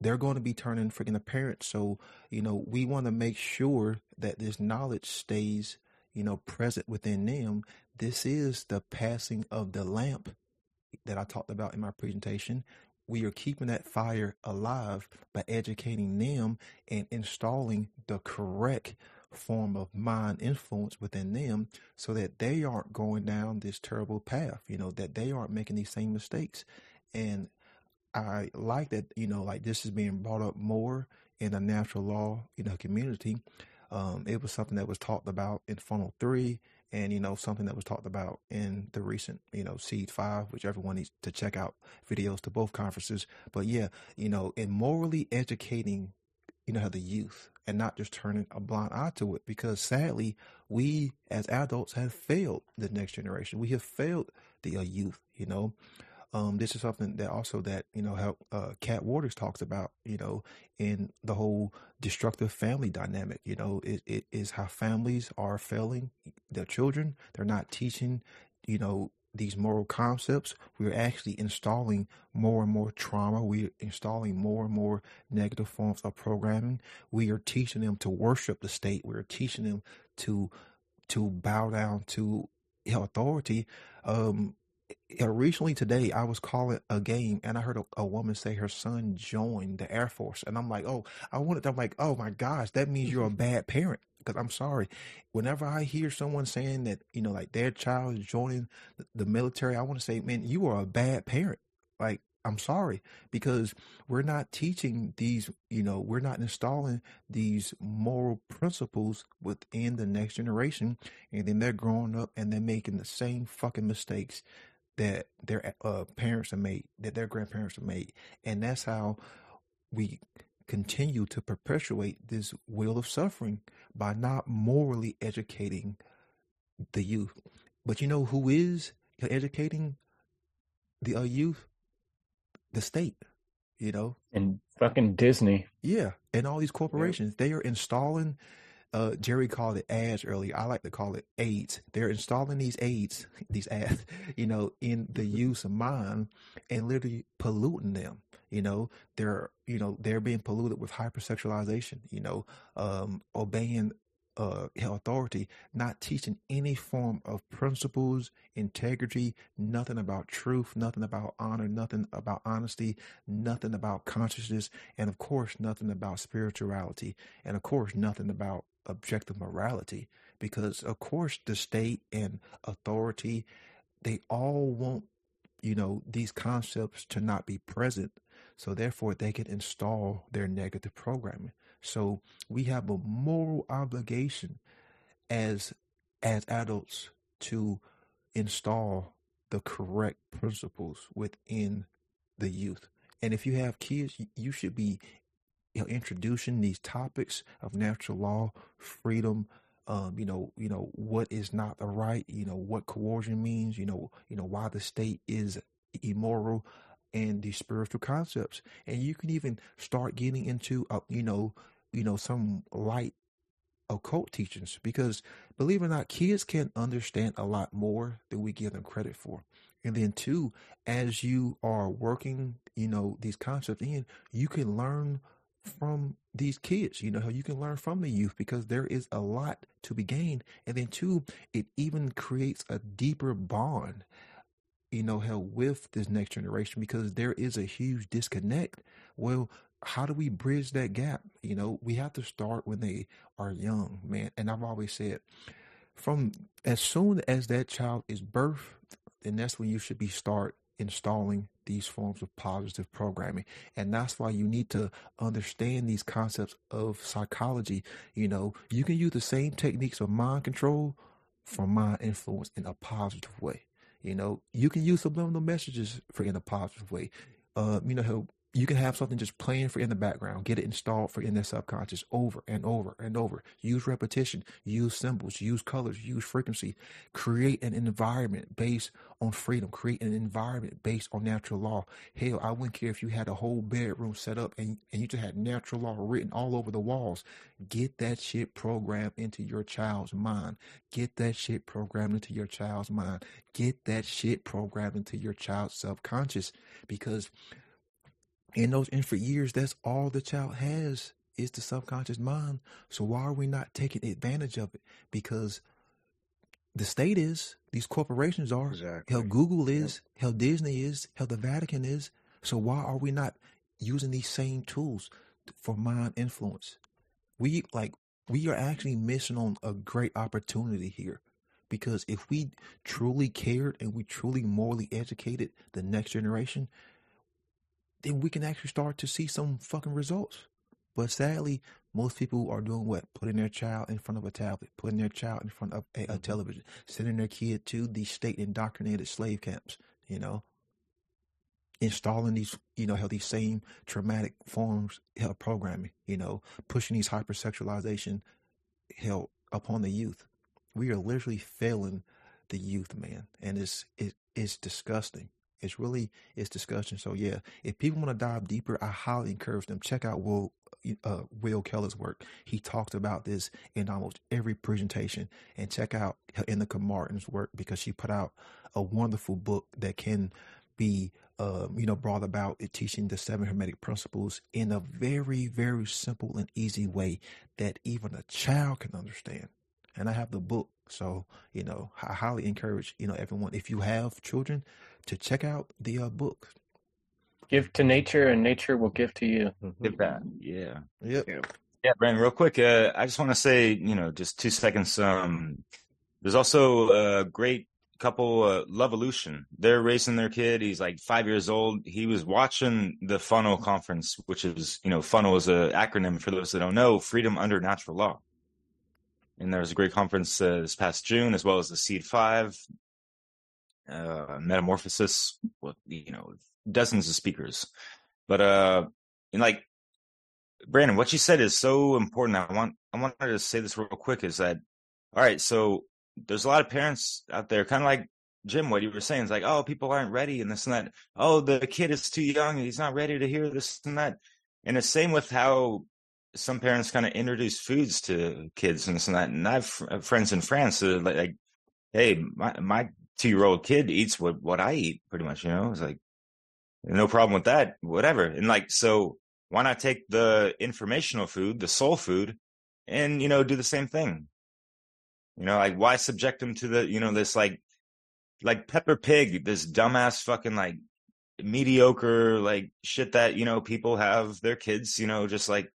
they're going to be turning freaking parents. So you know we want to make sure that this knowledge stays you know present within them. This is the passing of the lamp that i talked about in my presentation. We are keeping that fire alive by educating them and installing the correct form of mind influence within them so that they aren't going down this terrible path, you know, that they aren't making these same mistakes. And I like that, you know, like this is being brought up more in the natural law, you know, community. Um, it was something that was talked about in funnel three and, you know, something that was talked about in the recent, you know, seed five, which everyone needs to check out videos to both conferences. But yeah, you know, in morally educating, you know, how the youth and not just turning a blind eye to it because sadly we as adults have failed the next generation we have failed the uh, youth you know um, this is something that also that you know how uh, Cat Waters talks about, you know, in the whole destructive family dynamic. You know, it, it is how families are failing their children. They're not teaching, you know, these moral concepts, we're actually installing more and more trauma. We're installing more and more negative forms of programming. We are teaching them to worship the state. We're teaching them to to bow down to authority. Um, recently today, I was calling a game and I heard a, a, woman say her son joined the Air Force, and I'm like, oh, I wanted. I'm like, oh my gosh, that means you're a bad parent because I'm sorry. Whenever I hear someone saying that, you know, like their child is joining the military, I want to say, man, you are a bad parent. Like, I'm sorry because we're not teaching these, you know, we're not installing these moral principles within the next generation. And then they're growing up and they're making the same fucking mistakes that their uh, parents have made, that their grandparents have made. And that's how we continue to perpetuate this wheel of suffering by not morally educating the youth. But you know who is educating the uh, youth? The state, you know? And fucking Disney. Yeah. And all these corporations, they are installing uh, Jerry called it ads earlier. I like to call it aids. They're installing these aids, these ads, you know, in the use of mind and literally polluting them. You know, they're you know they're being polluted with hypersexualization. You know, um, obeying uh, authority, not teaching any form of principles, integrity, nothing about truth, nothing about honor, nothing about honesty, nothing about consciousness, and of course, nothing about spirituality, and of course, nothing about objective morality. Because of course, the state and authority, they all want, you know, these concepts to not be present so therefore, they can install their negative programming. So we have a moral obligation as as adults to install the correct principles within the youth. And if you have kids, you should be you know, introducing these topics of natural law, freedom, um, you know, you know what is not the right, you know what coercion means, you know, you know why the state is immoral, and these spiritual concepts. And you can even start getting into, uh, you know, you know some light occult teachings because believe it or not, kids can understand a lot more than we give them credit for. And then two, as you are working, you know, these concepts in, you can learn from these kids. You know, how you can learn from the youth because there is a lot to be gained. And then two, it even creates a deeper bond, you know, how with this next generation because there is a huge disconnect. Well, how do we bridge that gap? You know, we have to start when they are young, man. And I've always said, from as soon as that child is birthed, then that's when you should be start installing these forms of positive programming. And that's why you need to understand these concepts of psychology. You know, you can use the same techniques of mind control for mind influence in a positive way. You know, you can use subliminal messages for in a positive way. Uh, you know, you can have something just playing for in the background, get it installed for in their subconscious over and over and over. Use repetition, use symbols, use colors, use frequency. Create an environment based on freedom. Create an environment based on natural law. Hell, I wouldn't care if you had a whole bedroom set up and, and you just had natural law written all over the walls. Get that shit programmed into your child's mind. Get that shit programmed into your child's mind. Get that shit programmed into your child's subconscious because in those and for years that's all the child has is the subconscious mind. So why are we not taking advantage of it? Because the state is these corporations are Exactly. how google is hell, disney is hell the vatican is. So why are we not using these same tools for mind influence? We like we are actually missing on a great opportunity here. Because if we truly cared and we truly morally educated the next generation then we can actually start to see some fucking results. But sadly, most people are doing what? Putting their child in front of a tablet, putting their child in front of a, a Mm-hmm. television, sending their kid to these state indoctrinated slave camps, you know, installing these, you know, how these same traumatic forms of programming, you know, pushing these hypersexualization hell upon the youth. We are literally failing the youth, man. And it's it, it's disgusting. It's really it's discussion. So yeah, if people want to dive deeper, I highly encourage them check out Will uh, Will Keller's work. He talks about this in almost every presentation, and check out Inaka Martin's work because she put out a wonderful book that can be um, you know brought about teaching the seven hermetic principles in a very very simple and easy way that even a child can understand. And I have the book, so you know I highly encourage you know everyone if you have children to check out the uh, book. Give to nature, and nature will give to you. Give that. Yeah. Yep. Yeah, Brandon, real quick, uh, I just want to say, you know, just two seconds. Um, there's also a great couple, uh, Lovolution. They're raising their kid. He's like five years old. He was watching the Funnel Conference, which is, you know, Funnel is an acronym for those that don't know, Freedom Under Natural Law. And there was a great conference uh, this past June, as well as the Seed Five, uh, Metamorphosis, with, you know, dozens of speakers. But, uh, and like, Brandon, what you said is so important. I want I wanted to say this real quick is that all right, so there's a lot of parents out there, kind of like Jim, what you were saying is like, oh, people aren't ready and this and that. Oh, the kid is too young, he's not ready to hear this and that. And the same with how some parents kind of introduce foods to kids and this and that. And I've uh, friends in France that are like, like, hey, my my two year old kid eats what what I eat, pretty much. You know, it's like no problem with that, whatever. And like so why not take the informational food, the soul food, and you know do the same thing? You know, like why subject them to the you know this like like Peppa Pig, this dumbass fucking like mediocre like shit that you know people have their kids, you know, just like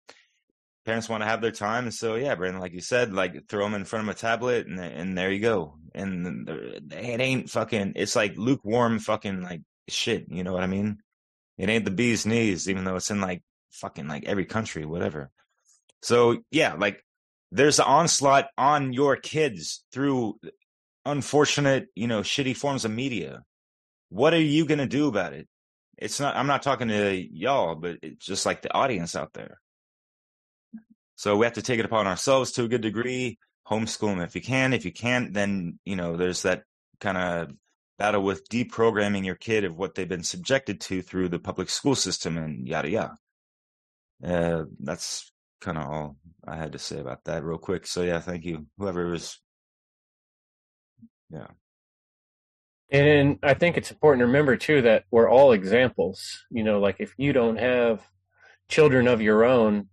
parents want to have their time, and so yeah, Brandon, like you said, like throw them in front of a tablet, and and there you go, and it ain't fucking, it's like lukewarm fucking like shit, you know what I mean? It ain't the bee's knees, even though it's in like fucking like every country, whatever. So yeah, like there's an onslaught on your kids through unfortunate, you know, shitty forms of media. What are you going to do about it? It's not, I'm not talking to y'all, but it's just like the audience out there. So we have to take it upon ourselves to a good degree, homeschool them if you can. If you can't, then, you know, there's that kind of battle with deprogramming your kid of what they've been subjected to through the public school system and yada yada. Uh, that's kind of all I had to say about that real quick. So yeah, thank you. Whoever it was yeah. And I think it's important to remember too that we're all examples. You know, like if you don't have children of your own,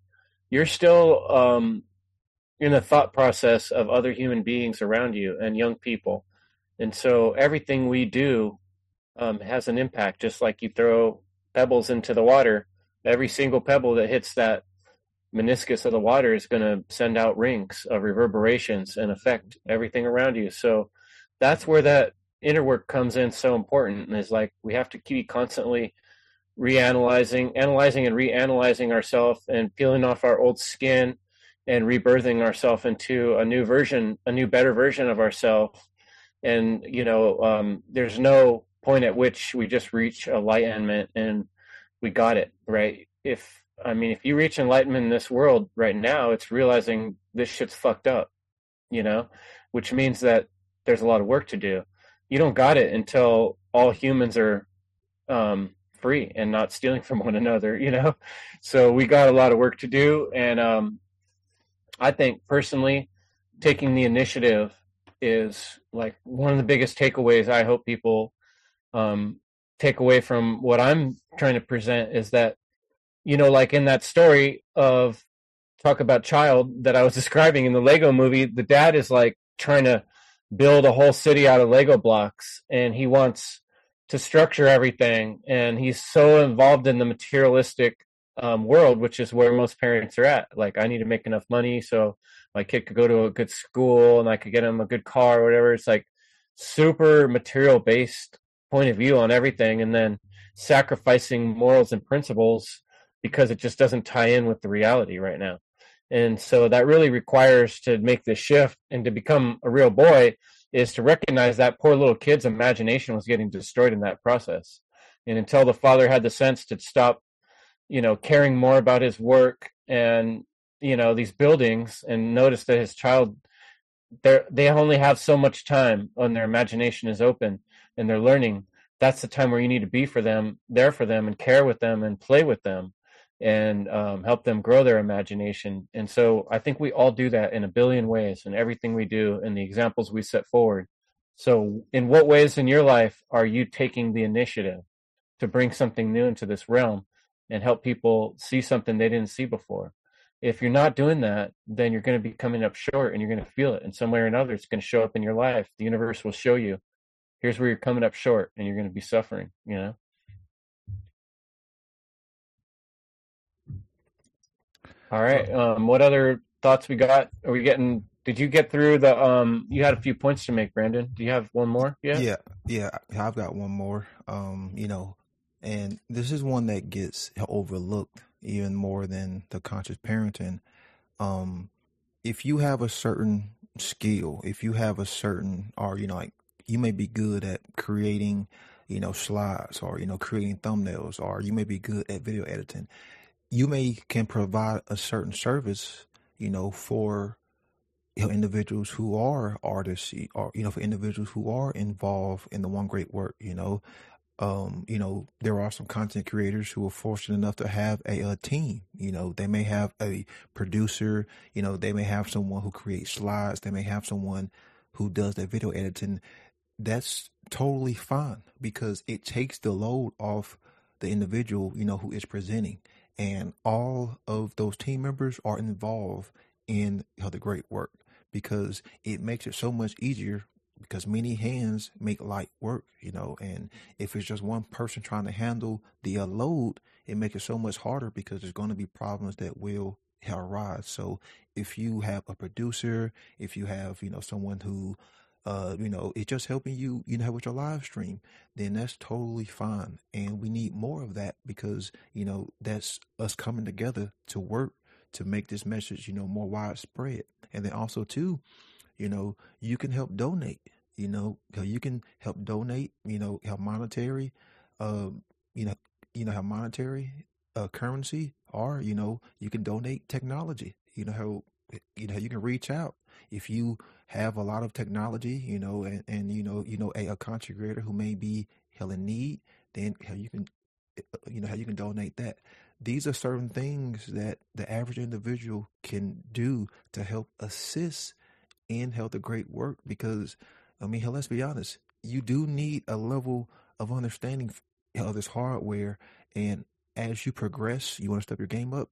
you're still um, in the thought process of other human beings around you and young people. And so everything we do um, has an impact, just like you throw pebbles into the water. Every single pebble that hits that meniscus of the water is going to send out rings of reverberations and affect everything around you. So that's where that inner work comes in so important. Is like we have to keep constantly reanalyzing, analyzing and reanalyzing ourselves and peeling off our old skin and rebirthing ourselves into a new version, a new better version of ourselves and you know um, there's no point at which we just reach enlightenment and we got it right? If i mean if you reach enlightenment in this world right now it's realizing this shit's fucked up you know which means that there's a lot of work to do. You don't got it until all humans are um, free and not stealing from one another you know? So we got a lot of work to do and um, i think personally taking the initiative is like one of the biggest takeaways I hope people um, take away from what I'm trying to present is that, you know, like in that story of talk about child that I was describing in the Lego movie, the dad is like trying to build a whole city out of Lego blocks and he wants to structure everything and he's so involved in the materialistic um, world, which is where most parents are at. Like, I need to make enough money so my kid could go to a good school and I could get him a good car or whatever. It's like super material based point of view on everything, and then sacrificing morals and principles because it just doesn't tie in with the reality right now. And so that really requires to make this shift and to become a real boy is to recognize that poor little kid's imagination was getting destroyed in that process. And until the father had the sense to stop you know, caring more about his work and you know these buildings, and notice that his child they they only have so much time when their imagination is open and they're learning. That's the time where you need to be for them, there for them, and care with them and play with them and um, help them grow their imagination. And so I think we all do that in a billion ways in everything we do and the examples we set forward. So, in what ways in your life are you taking the initiative to bring something new into this realm? and help people see something they didn't see before. If you're not doing that, then you're going to be coming up short and you're going to feel it in some way or another. It's going to show up in your life. The universe will show you here's where you're coming up short and you're going to be suffering, you know? All right. Um, what other thoughts we got? Are we getting did you get through the um you had a few points to make, Brandon? Do you have one more? Yeah. Yeah, yeah, I've got one more. Um, you know, and this is one that gets overlooked even more than the conscious parenting. Um, if you have a certain skill, if you have a certain, or, you know, like you may be good at creating, you know, slides or, you know, creating thumbnails, or you may be good at video editing, you may can provide a certain service, you know, for you know, individuals who are artists or, you know, for individuals who are involved in the one great work, you know, um, you know, there are some content creators who are fortunate enough to have a, a, team. You know, they may have a producer, you know, they may have someone who creates slides, they may have someone who does their video editing. That's totally fine because it takes the load off the individual, you know, who is presenting. And all of those team members are involved in you know, the great work because it makes it so much easier because many hands make light work, you know, and if it's just one person trying to handle the uh, load, it makes it so much harder because there's going to be problems that will arise. So if you have a producer, if you have, you know, someone who, uh, you know, it's just helping you, you know, with your live stream, then that's totally fine. And we need more of that because, you know, that's us coming together to work to make this message, you know, more widespread. And then also too, you know, you can help donate You know, you can help donate. You know, help monetary. Uh, you know, you know, have monetary uh, currency, or you know, you can donate technology. You know how you know you can reach out if you have a lot of technology. You know, and, and you know, you know, a, a content creator who may be hell in need, then how you can, uh, you know, how you can donate that. These are certain things that the average individual can do to help assist in health of great work because I mean, hell, let's be honest. You do need a level of understanding of this hardware, and as you progress, you want to step your game up.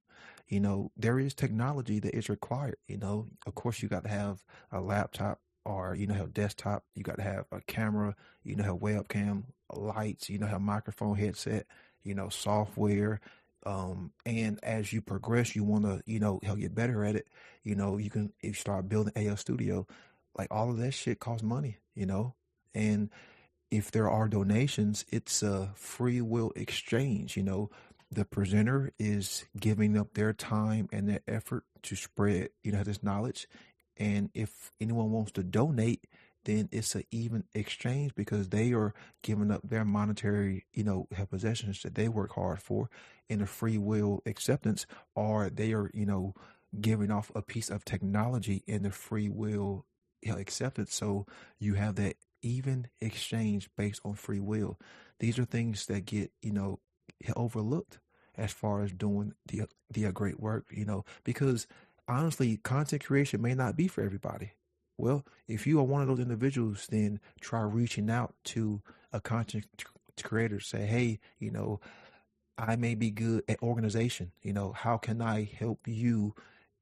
You know, there is technology that is required. You know, of course, you got to have a laptop or you know have desktop. You got to have a camera. You know have webcam, lights. You know have microphone headset. You know software. Um, and as you progress, you want to, you know, help get better at it. You know, you can, if you start building AL Studio, like all of that shit costs money, you know? And if there are donations, it's a free will exchange, you know? The presenter is giving up their time and their effort to spread, you know, this knowledge. And if anyone wants to donate, then it's an even exchange because they are giving up their monetary, you know, possessions that they work hard for in a free will acceptance, or they are, you know, giving off a piece of technology in the free will acceptance. So you have that even exchange based on free will. These are things that get, you know, overlooked as far as doing the the uh, great work, you know, because honestly, content creation may not be for everybody. Well, if you are one of those individuals, then try reaching out to a content creator. Say, hey, you know, I may be good at organization. You know, how can I help you?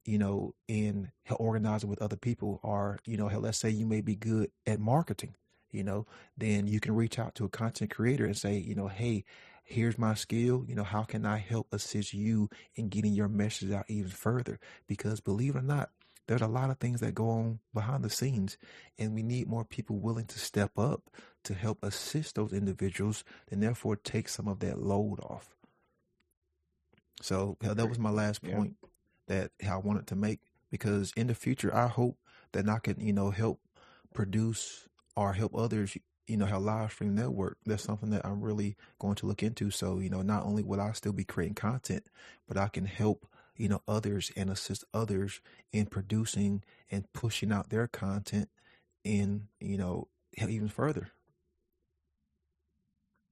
You know, in organizing with other people, or you know, let's say you may be good at marketing. You know, then you can reach out to a content creator and say, you know, hey, here's my skill. You know, how can I help assist you in getting your message out even further? Because believe it or not, there's a lot of things that go on behind the scenes, and we need more people willing to step up to help assist those individuals and therefore take some of that load off. So that was my last point yeah. that I wanted to make because in the future, I hope that I can, you know, help produce or help others, you know, have live stream network. That's something that I'm really going to look into. So, you know, not only will I still be creating content, but I can help you know others and assist others in producing and pushing out their content in you know even further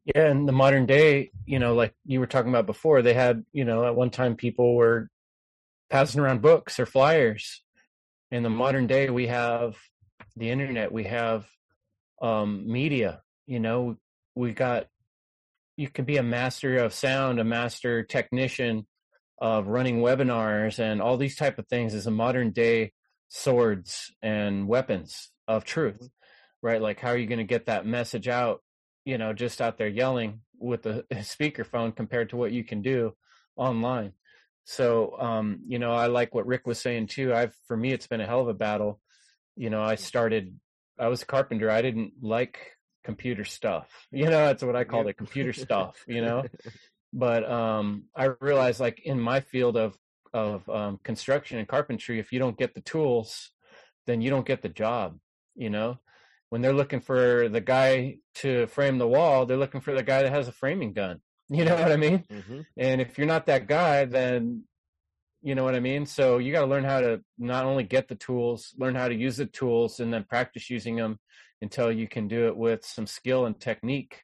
yeah in the modern day you know like you were talking about before they had you know at one time people were passing around books or flyers in the modern day we have the internet we have um media you know we got you can be a master of sound a master technician of running webinars and all these type of things is a modern day swords and weapons of truth mm-hmm. right? Like how are you going to get that message out you know just out there yelling with the speakerphone compared to what you can do online? So um you know i like what rick was saying too. I've for me it's been a hell of a battle. You know i started i was a carpenter i didn't like computer stuff you know that's what i called it computer stuff you know but um, I realized like in my field of of um, construction and carpentry, if you don't get the tools, then you don't get the job. You know, when they're looking for the guy to frame the wall, they're looking for the guy that has a framing gun. You know what I mean? Mm-hmm. And if you're not that guy, then you know what I mean? So you got to learn how to not only get the tools, learn how to use the tools, and then practice using them until you can do it with some skill and technique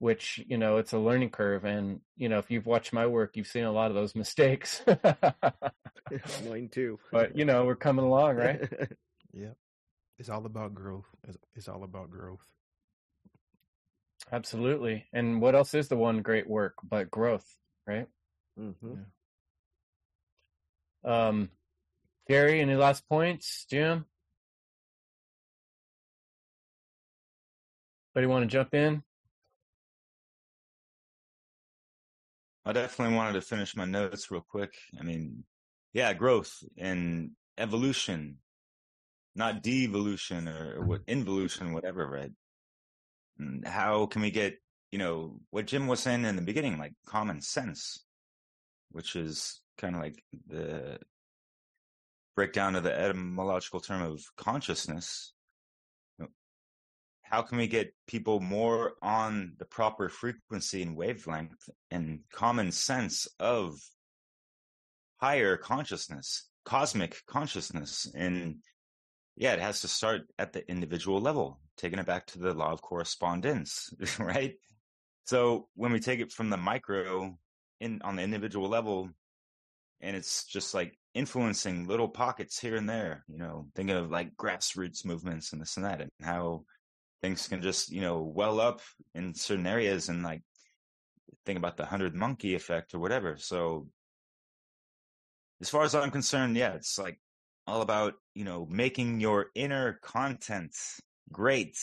which you know it's a learning curve. And you know if you've watched my work you've seen a lot of those mistakes. Mine too. But you know we're coming along right? Yeah it's all about growth. It's all about growth. Absolutely. And what else is the one great work but growth right? Mm-hmm. yeah. Um gary any last points jim Anybody want to jump in I definitely wanted to finish my notes real quick. I mean, yeah, growth and evolution, not devolution or, what involution, whatever, right? How can we get, you know, what Jim was saying in the beginning, like common sense, which is kind of like the breakdown of the etymological term of consciousness. how can we get people more on the proper frequency and wavelength and common sense of higher consciousness, cosmic consciousness. And yeah, it has to start at the individual level, taking it back to the law of correspondence, right? So when we take it from the micro in on the individual level, and it's just like influencing little pockets here and there, you know, thinking of like grassroots movements and this and that, and how things can just, you know, well up in certain areas and like think about the hundred monkey effect or whatever. So as far as I'm concerned, yeah, it's like all about, you know, making your inner content great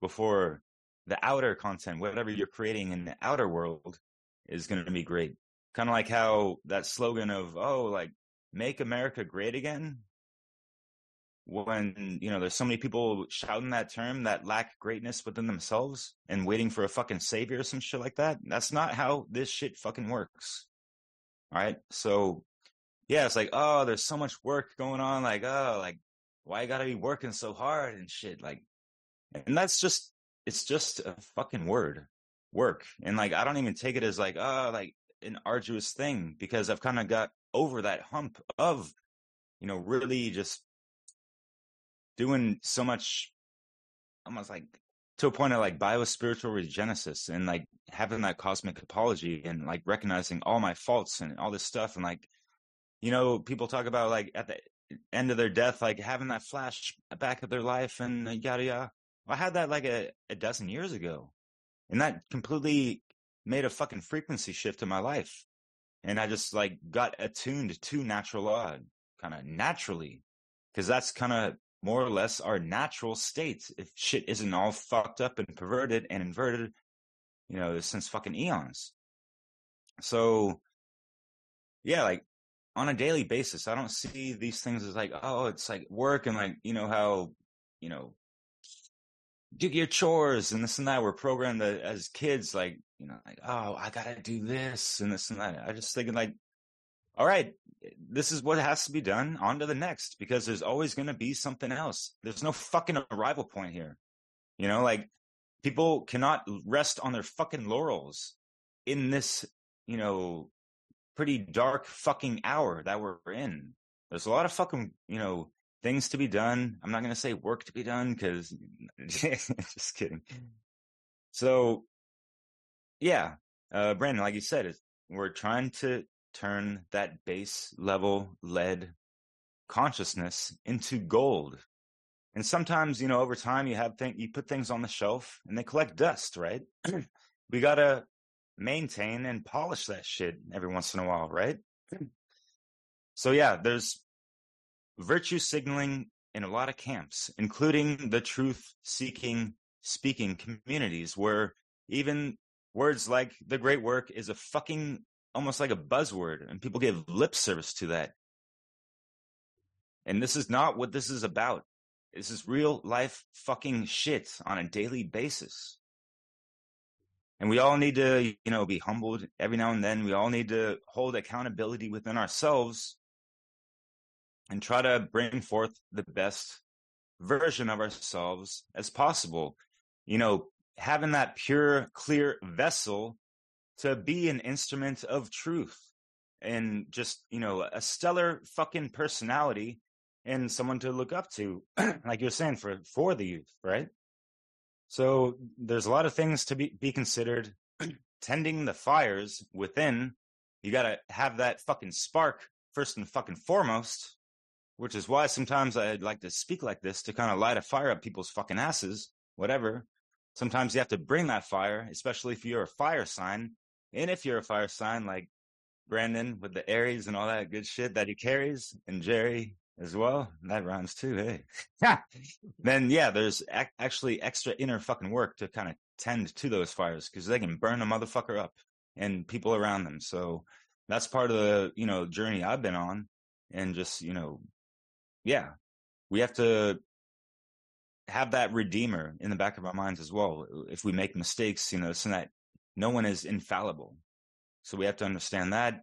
before the outer content, whatever you're creating in the outer world is going to be great. Kind of like how that slogan of, oh, like, make America great again. When, you know, there's so many people shouting that term that lack greatness within themselves and waiting for a fucking savior or some shit like that. That's not how this shit fucking works. All right. So yeah, it's like, oh, there's so much work going on. Like, oh, like, why gotta be working so hard and shit? Like, and that's just, it's just a fucking word, work. And like, I don't even take it as like, oh, like an arduous thing because I've kind of got over that hump of, you know, really just doing so much, almost like to a point of like biospiritual regenesis and like having that cosmic apology and like recognizing all my faults and all this stuff and like you know, people talk about like at the end of their death, like having that flash back of their life and yada yada. I had that like a, a dozen years ago, and that completely made a fucking frequency shift in my life. And I just like got attuned to natural law kind of naturally, because that's kind of more or less our natural state. If shit isn't all fucked up and perverted and inverted, you know, since fucking eons. So, yeah, like on a daily basis. I don't see these things as like, oh, it's like work and like, you know, how, you know, do your chores and this and that. We're programmed to, as kids, like, you know, like, oh, I gotta do this and this and that. I just thinking like, all right, this is what has to be done. On to the next, because there's always going to be something else. There's no fucking arrival point here. You know, like people cannot rest on their fucking laurels in this, you know, pretty dark fucking hour that we're in. There's a lot of fucking, you know, things to be done. I'm not going to say work to be done because just kidding. So, yeah, uh, Brandon, like you said, we're trying to turn that base level lead consciousness into gold. And sometimes, you know, over time you have things, you put things on the shelf and they collect dust, right? we got to maintain and polish that shit every once in a while, right? So yeah, there's virtue signaling in a lot of camps, including the truth seeking speaking communities where even words like the great work is a fucking almost like a buzzword and people give lip service to that. And this is not what this is about. This is real life fucking shit on a daily basis and we all need to you know be humbled every now and then we all need to hold accountability within ourselves and try to bring forth the best version of ourselves as possible. You know having that pure clear vessel to be an instrument of truth and just you know a stellar fucking personality and someone to look up to like you're saying for for the youth right? So there's a lot of things to be, be considered. Tending the fires within, you got to have that fucking spark first and fucking foremost, which is why sometimes I'd like to speak like this to kind of light a fire up people's fucking asses, whatever. Sometimes you have to bring that fire, especially if you're a fire sign. And if you're a fire sign like Brandon with the Aries and all that good shit that he carries, and Jerry as well. That rhymes too. Hey, then yeah, there's ac- actually extra inner fucking work to kind of tend to those fires because they can burn a motherfucker up and people around them. So that's part of the you know journey I've been on, and just you know, yeah, we have to have that redeemer in the back of our minds as well. If we make mistakes, you know, so that no one is infallible. So we have to understand that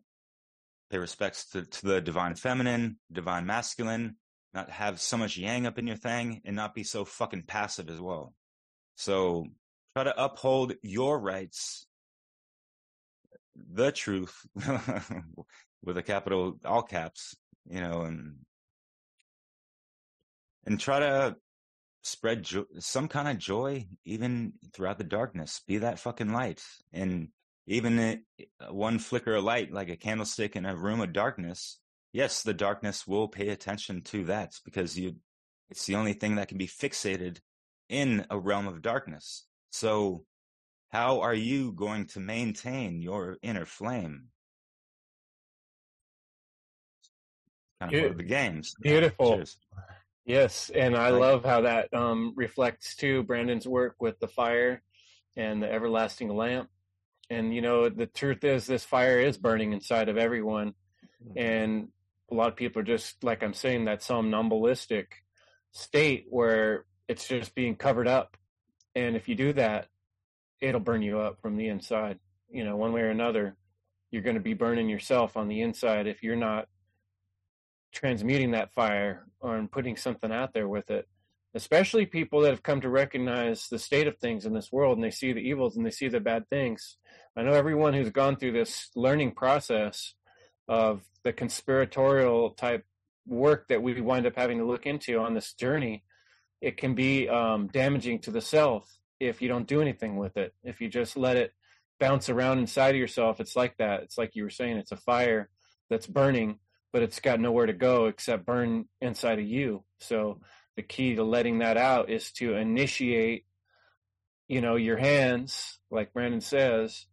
pay respects to, to the divine feminine, divine masculine, not have so much yang up in your thing and not be so fucking passive as well. So try to uphold your rights, the truth with a capital, all caps, you know, and, and try to spread jo- some kind of joy even throughout the darkness. Be that fucking light. And even it, one flicker of light, like a candlestick in a room of darkness, yes, the darkness will pay attention to that because you, it's the only thing that can be fixated in a realm of darkness. So how are you going to maintain your inner flame? Kind of of the games. Beautiful. Cheers. Yes, and I love how that um, reflects too Brandon's work with the fire and the everlasting lamp. And you know, the truth is, this fire is burning inside of everyone, and a lot of people are just like I'm saying that somnambulistic state where it's just being covered up. And if you do that, it'll burn you up from the inside. You know, one way or another, you're going to be burning yourself on the inside if you're not transmuting that fire or putting something out there with it. Especially people that have come to recognize the state of things in this world and they see the evils and they see the bad things. I know everyone who's gone through this learning process of the conspiratorial type work that we wind up having to look into on this journey, it can be um, damaging to the self if you don't do anything with it. If you just let it bounce around inside of yourself, it's like that. It's like you were saying, it's a fire that's burning, but it's got nowhere to go except burn inside of you. So the key to letting that out is to initiate, you know, your hands, like Brandon says,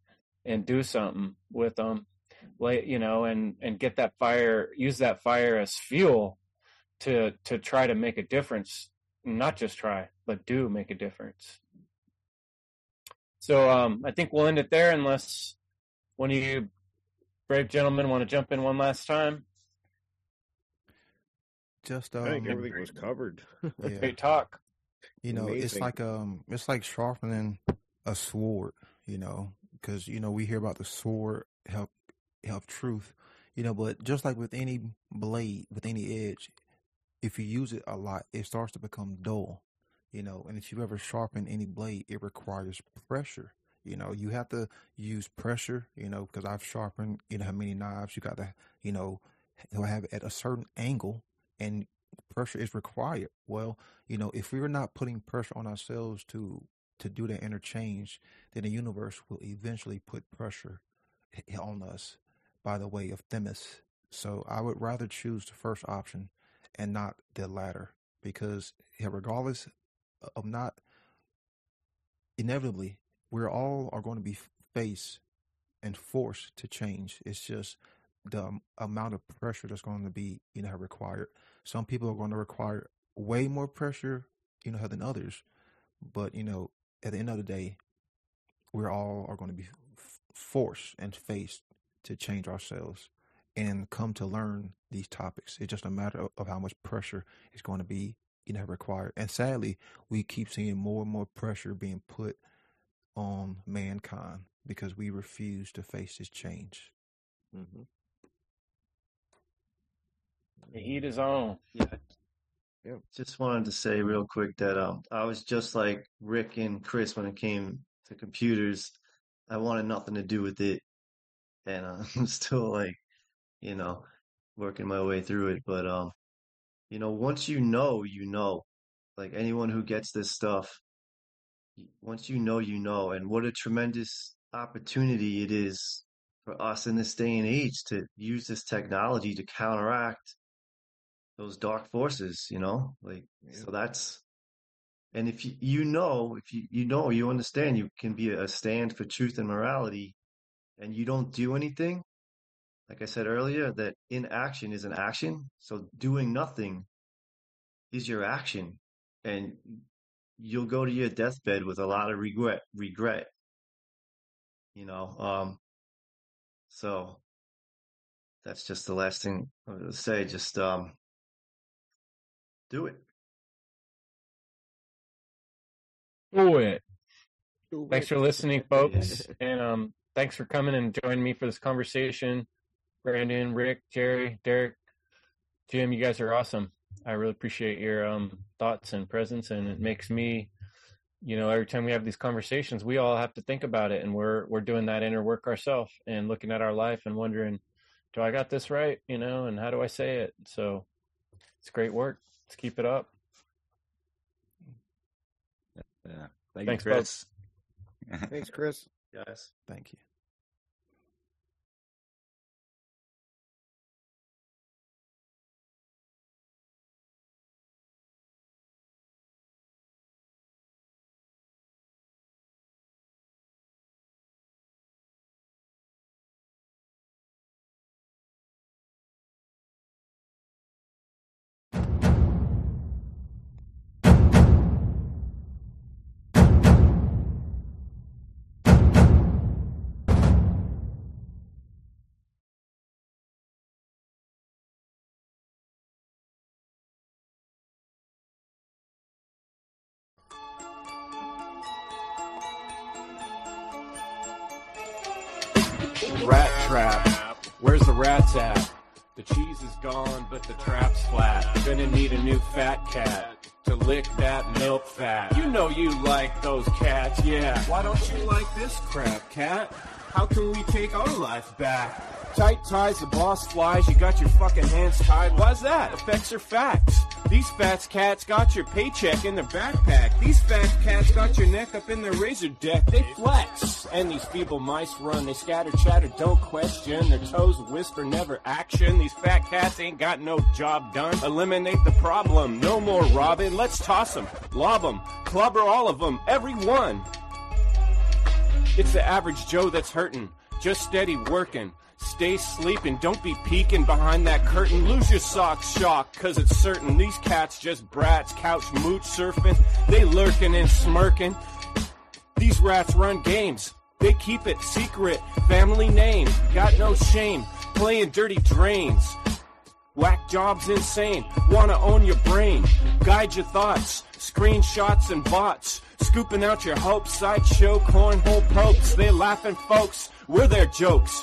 and do something with them, like you know, and and get that fire, use that fire as fuel to to try to make a difference. Not just try, but do make a difference. So um, I think we'll end it there, unless one of you brave gentlemen want to jump in one last time. Just I think um, everything was covered. yeah. Great talk. You know, it's like um, it's like sharpening a sword. You know, because you know we hear about the sword help help truth. You know, but just like with any blade, with any edge, if you use it a lot, it starts to become dull. You know, and if you ever sharpen any blade, it requires pressure. You know, you have to use pressure. You know, because I've sharpened. You know how many knives you got to. You know, have it at a certain angle, and pressure is required. Well, you know, if we're not putting pressure on ourselves to to do that interchange, then the universe will eventually put pressure on us by the way of Themis. So I would rather choose the first option and not the latter because regardless of not inevitably we're all are going to be faced and forced to change. It's just the amount of pressure that's going to be, you know, required. Some people are going to require way more pressure, you know, than others. But you know, at the end of the day, we're all are going to be forced and faced to change ourselves and come to learn these topics. It's just a matter of, how much pressure is going to be, you know, required. And sadly, we keep seeing more and more pressure being put on mankind because we refuse to face this change. hmm The heat is on. Yeah. Just wanted to say real quick that um I was just like Rick and Chris when it came to computers. I wanted nothing to do with it, and uh, I'm still like, you know, working my way through it. But um, you know, once you know, you know. Like anyone who gets this stuff, once you know, you know. And what a tremendous opportunity it is for us in this day and age to use this technology to counteract those dark forces, you know? Like, so that's, and if you, you know, if you, you know, you understand, you can be a stand for truth and morality and you don't do anything. Like I said earlier, that inaction is an action. So doing nothing is your action and you'll go to your deathbed with a lot of regret, regret, you know? Um, so that's just the last thing I was gonna say. Just, um, do it. Do it. Do Thanks it. for listening, folks. And um, thanks for coming and joining me for this conversation. Brandon, Rick, Jerry, Derek, Jim, you guys are awesome. I really appreciate your um, thoughts and presence, and it makes me you know, every time we have these conversations, we all have to think about it, and we're we're doing that inner work ourselves and looking at our life and wondering, do I got this right? You know, and how do I say it? So it's great work. Let's keep it up. Yeah. Thank Thanks, you, Chris. Thanks, Chris. Yes. Thank you. Rats at? The cheese is gone, but the trap's flat. Gonna need a new fat cat to lick that milk fat. You know you like those cats, yeah. Why don't you like this crap, cat? How can we take our life back? Tight ties, the boss flies, you got your fucking hands tied. Why's that? Effects are facts. These fat cats got your paycheck in their backpack. These fat cats got your neck up in their razor deck. They flex. And these feeble mice run. They scatter chatter, don't question. Their toes whisper, never action. These fat cats ain't got no job done. Eliminate the problem. No more robbing. Let's toss them. Lob them. Clubber all of them. Every one. It's the average Joe that's hurting. Just steady working. Stay sleeping, don't be peeking behind that curtain. Lose your socks, shock, cause it's certain these cats just brats, couch mooch surfing. They lurking and smirking. These rats run games. They keep it secret. Family name, got no shame. Playing dirty drains. Whack jobs insane. Wanna own your brain. Guide your thoughts. Screenshots and bots. Scooping out your hopes. Sideshow cornhole pokes. They laughing folks. We're their jokes.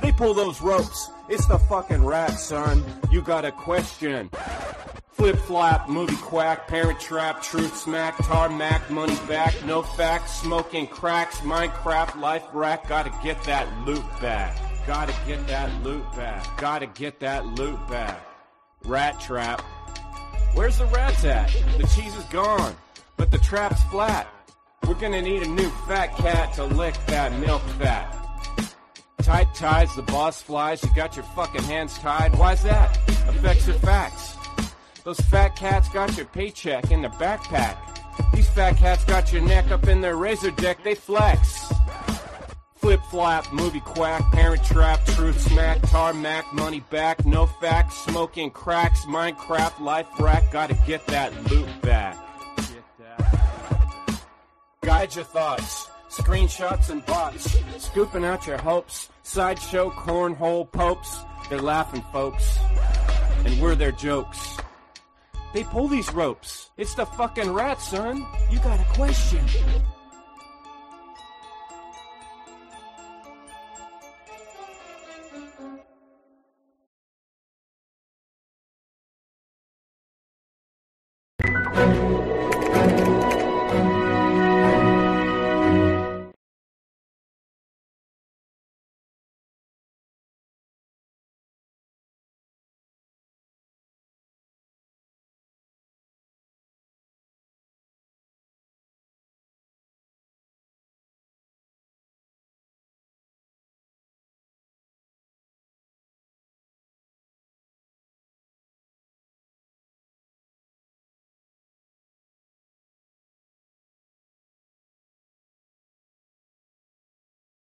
They pull those ropes. It's the fucking rat, son. You got a question. Flip flop, movie quack, parent trap, truth smack, tarmac, money back, no facts, smoking cracks, Minecraft, life rack, gotta get that loot back. Gotta get that loot back. Gotta get that loot back. Rat trap. Where's the rats at? The cheese is gone, but the trap's flat. We're gonna need a new fat cat to lick that milk fat. Tight ties, the boss flies, you got your fucking hands tied. Why's that? Effects are facts. Those fat cats got your paycheck in their backpack. These fat cats got your neck up in their razor deck, they flex. Flip flop, movie quack, parent trap, truth smack, tarmac, money back, no facts, smoking cracks, Minecraft, life rack, gotta get that loot back. Guide your thoughts, screenshots and bots, scooping out your hopes, sideshow cornhole popes, they're laughing folks, and we're their jokes. They pull these ropes. It's the fucking rat, son. You got a question.